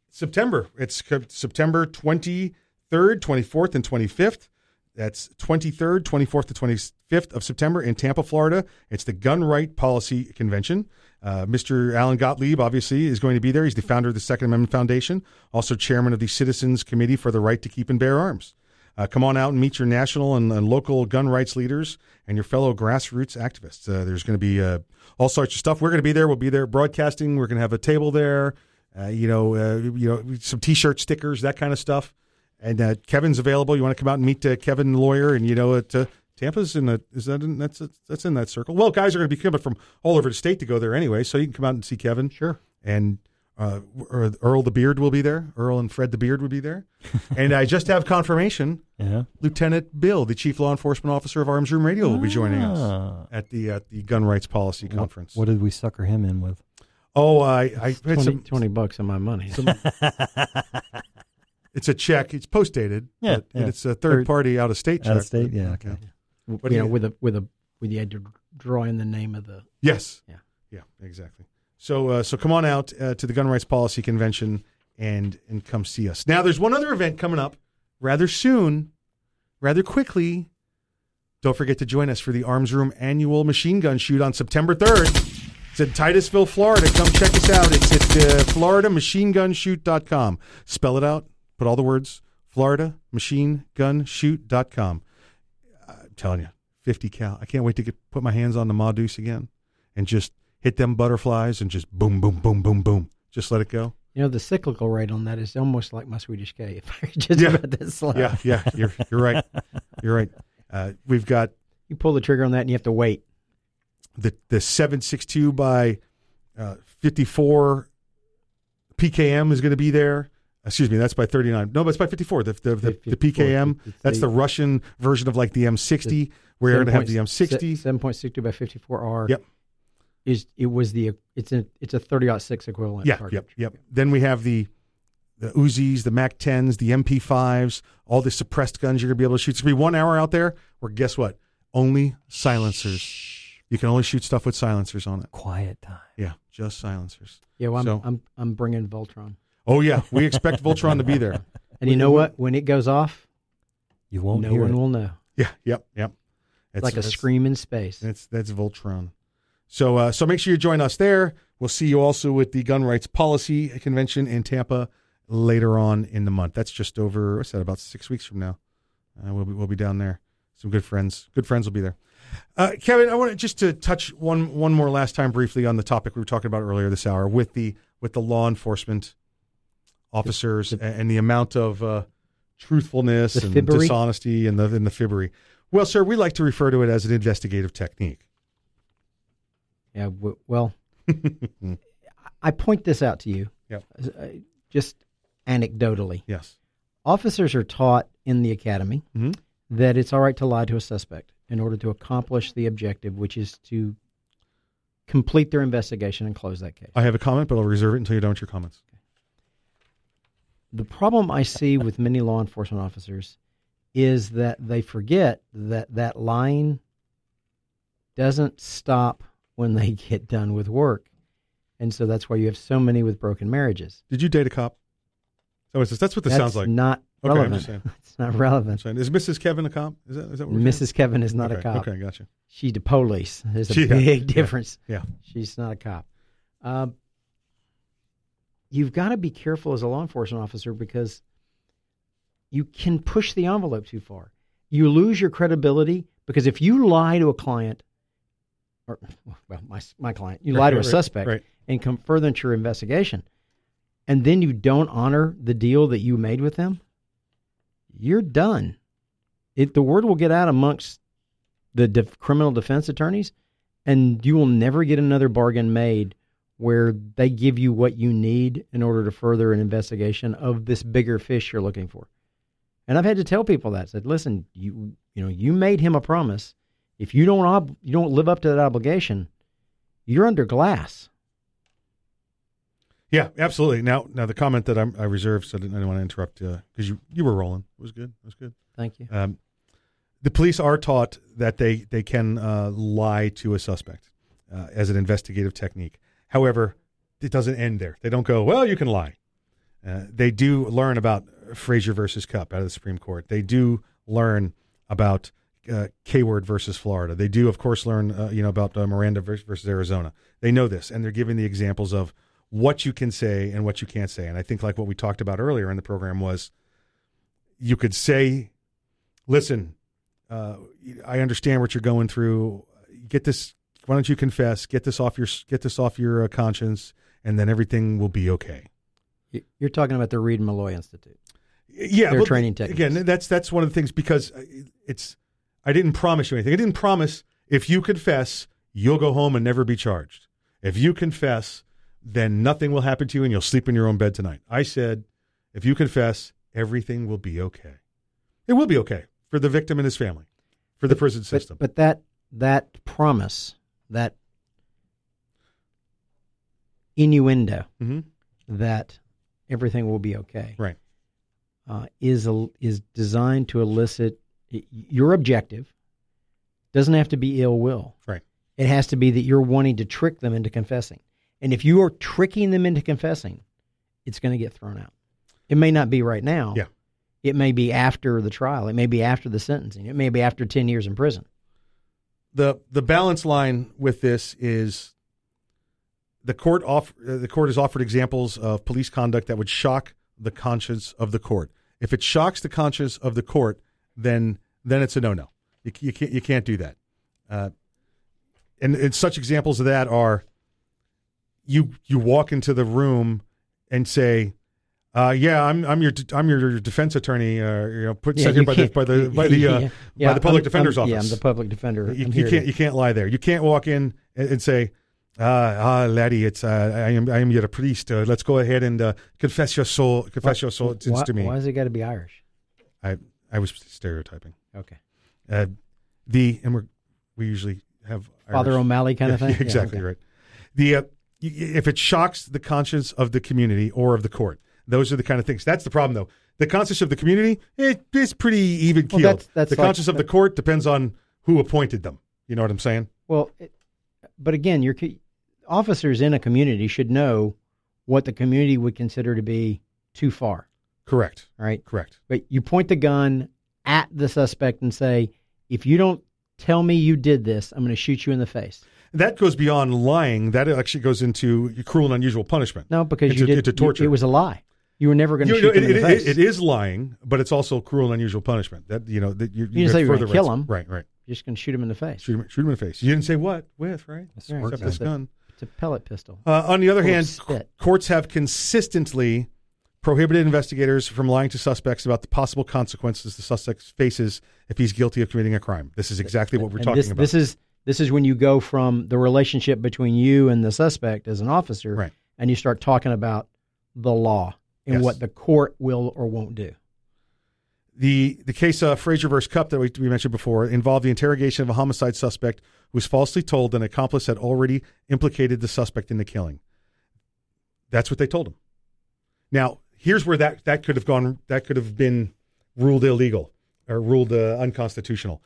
September. It's September 23rd, 24th, and 25th. That's 23rd, 24th to 25th of September in Tampa, Florida. It's the Gun Right Policy Convention. Uh, Mr. Alan Gottlieb, obviously, is going to be there. He's the founder of the Second Amendment Foundation, also chairman of the Citizens Committee for the Right to Keep and Bear Arms. Uh, come on out and meet your national and, and, local gun rights leaders and your fellow grassroots activists. Uh, there's going to be uh, all sorts of stuff. We're going to be there. We'll be there broadcasting. We're going to have a table there. Uh, you know, uh, you know, some T-shirt stickers, that kind of stuff. And uh, Kevin's available. You want to come out and meet uh, Kevin, the lawyer, and you know, at uh, Tampa's in that is that in, that's that's in that circle. Well, guys are going to be coming from all over the state to go there anyway, so you can come out and see Kevin. Sure. And uh, Earl the Beard will be there. Earl and Fred the Beard will be there. and I just have confirmation. Yeah. Lieutenant Bill, the Chief Law Enforcement Officer of Arms Room Radio, will be joining us at the at the Gun Rights Policy what, Conference. What did we sucker him in with? Oh, I, I 20, some, 20 bucks on my money. Some, it's a check. It's post dated. Yeah, yeah. it's a third party out of state check. Out of state, yeah. Okay. But, you know, with a with a with you had to draw in the name of the. Yes. Yeah. Yeah. Exactly. So uh, so come on out uh, to the Gun Rights Policy Convention and and come see us. Now there's one other event coming up rather soon, rather quickly. Don't forget to join us for the Arms Room annual machine gun shoot on September 3rd. It's in Titusville, Florida. Come check us out. It's at uh, FloridaMachineGunShoot.com. Spell it out. Put all the words. FloridaMachineGunShoot.com. I'm telling you, 50 cal. I can't wait to get put my hands on the Ma Deuce again and just hit them butterflies and just boom, boom, boom, boom, boom. Just let it go. You know, the cyclical rate on that is almost like my Swedish K. If I just yeah. about this slow. Yeah, yeah, you're you're right. You're right. Uh, we've got you pull the trigger on that and you have to wait. The the seven six two by uh, fifty four PKM is going to be there. Excuse me, that's by 39. No, but it's by 54. The the, the, the PKM. That's the- Russian version of like the M60. We're going to have the M60. Seven point sixty by fifty four R. Yep. Is it was the it's a it's a thirty six equivalent. Yeah, cartridge. yep, yep. Then we have the the Uzis, the Mac 10s, the MP5s, all the suppressed guns you're going to be able to shoot. It's going to be one hour out there where guess what? Only silencers. You can only shoot stuff with silencers on it. Quiet time. Yeah, just silencers. Yeah, well, I'm, So- I'm I'm bringing Voltron. Oh yeah, we expect Voltron to be there. And you know what? When it goes off, You won't no hear one it. will know. Yeah, yep, yep. It's like a scream in space. That's that's Voltron. So uh, so make sure you join us there. We'll see you also with the Gun Rights Policy Convention in Tampa later on in the month. That's just over what's that? About six weeks from now. Uh, we'll be we'll be down there. Some good friends. Good friends will be there. Uh, Kevin, I want to just to touch one one more last time briefly on the topic we were talking about earlier this hour with the with the law enforcement officers and, and the amount of uh, truthfulness and fibbery? dishonesty and the and the fibbery. Well, sir, we like to refer to it as an investigative technique. Yeah. W- well, I point this out to you. Yep. uh, Just anecdotally. Yes. Officers are taught in the academy Mhm. that it's all right to lie to a suspect in order to accomplish the objective, which is to complete their investigation and close that case. I have a comment, but I'll reserve it until you're done with your comments. The problem I see with many law enforcement officers is that they forget that that line doesn't stop when they get done with work. And so that's why you have so many with broken marriages. Did you date a cop? So that's what this That's sounds like. not okay, I'm relevant. just saying. It's not relevant. I'm saying. Is Mrs. Kevin a cop? Is that is that what we're saying? Mrs. Kevin is not a cop. Okay, gotcha. She's the police. There's a She- big yeah, difference. yeah. She's not a cop. Um, you've got to be careful as a law enforcement officer because you can push the envelope too far. You lose your credibility because if you lie to a client, or well, my my client, you Right, lie to a suspect right. and come further into your investigation, and then you don't honor the deal that you made with them, you're done. It the word will get out amongst the def- criminal defense attorneys, and you will never get another bargain made where they give you what you need in order to further an investigation of this bigger fish you're looking for. And I've had to tell people that said, listen, you you know you made him a promise. If you don't ob- you don't live up to that obligation, you're under glass. Yeah, absolutely. Now, now the comment that I'm, I reserved, so I didn't, I didn't want to interrupt because you you were rolling. It was good. It was good. Thank you. Um, the police are taught that they they can uh, lie to a suspect uh, as an investigative technique. However, it doesn't end there. They don't go, well, you can lie. Uh, they do learn about Frazier versus Cupp out of the Supreme Court. They do learn about uh, K-word versus Florida. They do, of course, learn uh, you know about uh, Miranda versus, versus Arizona. They know this, and they're giving the examples of what you can say and what you can't say. And I think like what we talked about earlier in the program was you could say, listen, uh, I understand what you're going through. Get this. Why don't you confess? Get this off your get this off your uh, conscience, and then everything will be okay. You're talking about the Reed Malloy Institute. Yeah, Their training techniques. Again, that's that's one of the things because uh, it's. I didn't promise you anything. I didn't promise if you confess, you'll go home and never be charged. If you confess, then nothing will happen to you and you'll sleep in your own bed tonight. I said, if you confess, everything will be okay. It will be okay for the victim and his family, for the prison But- system. But, that that promise, that innuendo Mhm. that everything will be okay, right, uh, is a, is designed to elicit your objective. Doesn't have to be ill will. Right. It has to be that you're wanting to trick them into confessing. And if you are tricking them into confessing, it's going to get thrown out. It may not be right now. Yeah. It may be after the trial. It may be after the sentencing. It may be after 10 years in prison. the the balance line with this is the court off uh, the court has offered examples of police conduct that would shock the conscience of the court. If it shocks the conscience of the court, then then it's a no no. You, you can't you can't do that. Uh, and, and such examples of that are you you walk into the room and say. Uh, yeah, I'm I'm your I'm your defense attorney. Uh, you know, put Yeah, sent here by the by the by the uh, yeah. by the public I'm- defender's I'm- office. yeah, I'm the public defender. You, you can't to- you can't lie there. You can't walk in and, and say, Ah, ah, laddie, it's uh, I am I am your priest. Uh, let's go ahead and uh, confess your soul. Confess your soul why, to me. Why has it got to be Irish? I I was stereotyping. Okay. Uh, the and we we usually have Father O'Malley kind of thing? Exactly okay. right. The uh, if it shocks the conscience of the community or of the court, those are the kind of things. That's the problem, though. The conscience of the community it is pretty even Well, keeled. that's- that's the like- conscience of the court depends on who appointed them. You know what I'm saying? Well, it, but again, your officers in a community should know what the community would consider to be too far. Correct. Right. Correct. But you point the gun at the suspect and say, "If you don't tell me you did this, I'm going to shoot you in the face." That goes beyond lying. That actually goes into cruel and unusual punishment. No, because into, you did. into you- torture. it was a lie. You were never going to You- shoot it- them in the it- face. it is lying, but it's also cruel and unusual punishment. That you know that you, You didn't say you were going to kill him. Right. Right. You're just going to shoot him in the face. Shoot him, shoot him in the face. You didn't say what with, right? Yeah, Except this gun. It's a pellet pistol. Uh, on the other hand, courts have consistently prohibited investigators from lying to suspects about the possible consequences the suspect faces if he's guilty of committing a crime. This is exactly what we're And talking this, about. This is this is when you go from the relationship between you and the suspect as an officer, Right. and you start talking about the law and Yes. what the court will or won't do. The the case of Frazier versus Cupp that we, we mentioned before involved the interrogation of a homicide suspect who was falsely told an accomplice had already implicated the suspect in the killing. That's what they told him. Now, here's where that, that could have gone. That could have been ruled illegal or ruled uh, unconstitutional.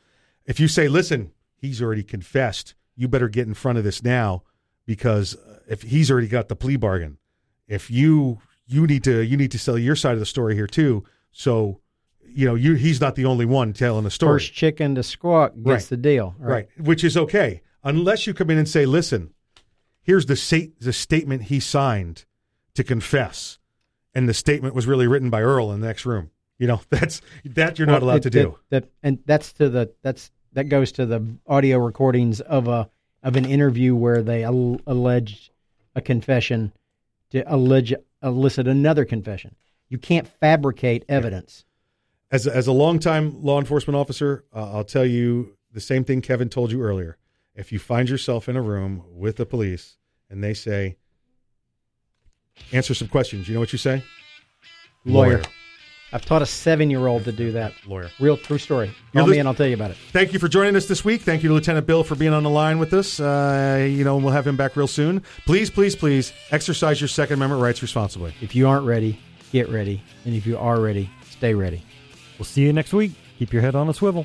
If you say, "Listen, he's already confessed. You better get in front of this now because uh, if he's already got the plea bargain, if you you need to you need to sell your side of the story here too. So, you know, you he's not the only one telling the story. First chicken to squawk gets Right. the deal. Right. Which is okay. Unless you come in and say, listen, here's the, sa- the statement he signed to confess. And the statement was really written by Earl in the next room. You know, that's that you're not Well, allowed it- to do. That, that- and that's to the that's that goes to the audio recordings of a of an interview where they al- alleged a confession to allege elicit another confession. You can't fabricate evidence. As a, as a longtime law enforcement officer, uh, I'll tell you the same thing Kevin told you earlier. If you find yourself in a room with the police and they say, answer some questions, you know what you say? Lawyer. I've taught a seven year old to do that. Lawyer. Real true story. You're Call me and I'll tell you about it. Thank you for joining us this week. Thank you to Lieutenant Bill for being on the line with us. Uh, you know, we'll have him back real soon. Please, please, please exercise your Second Amendment rights responsibly. If you aren't ready, get ready. And if you are ready, stay ready. We'll see you next week. Keep your head on a swivel.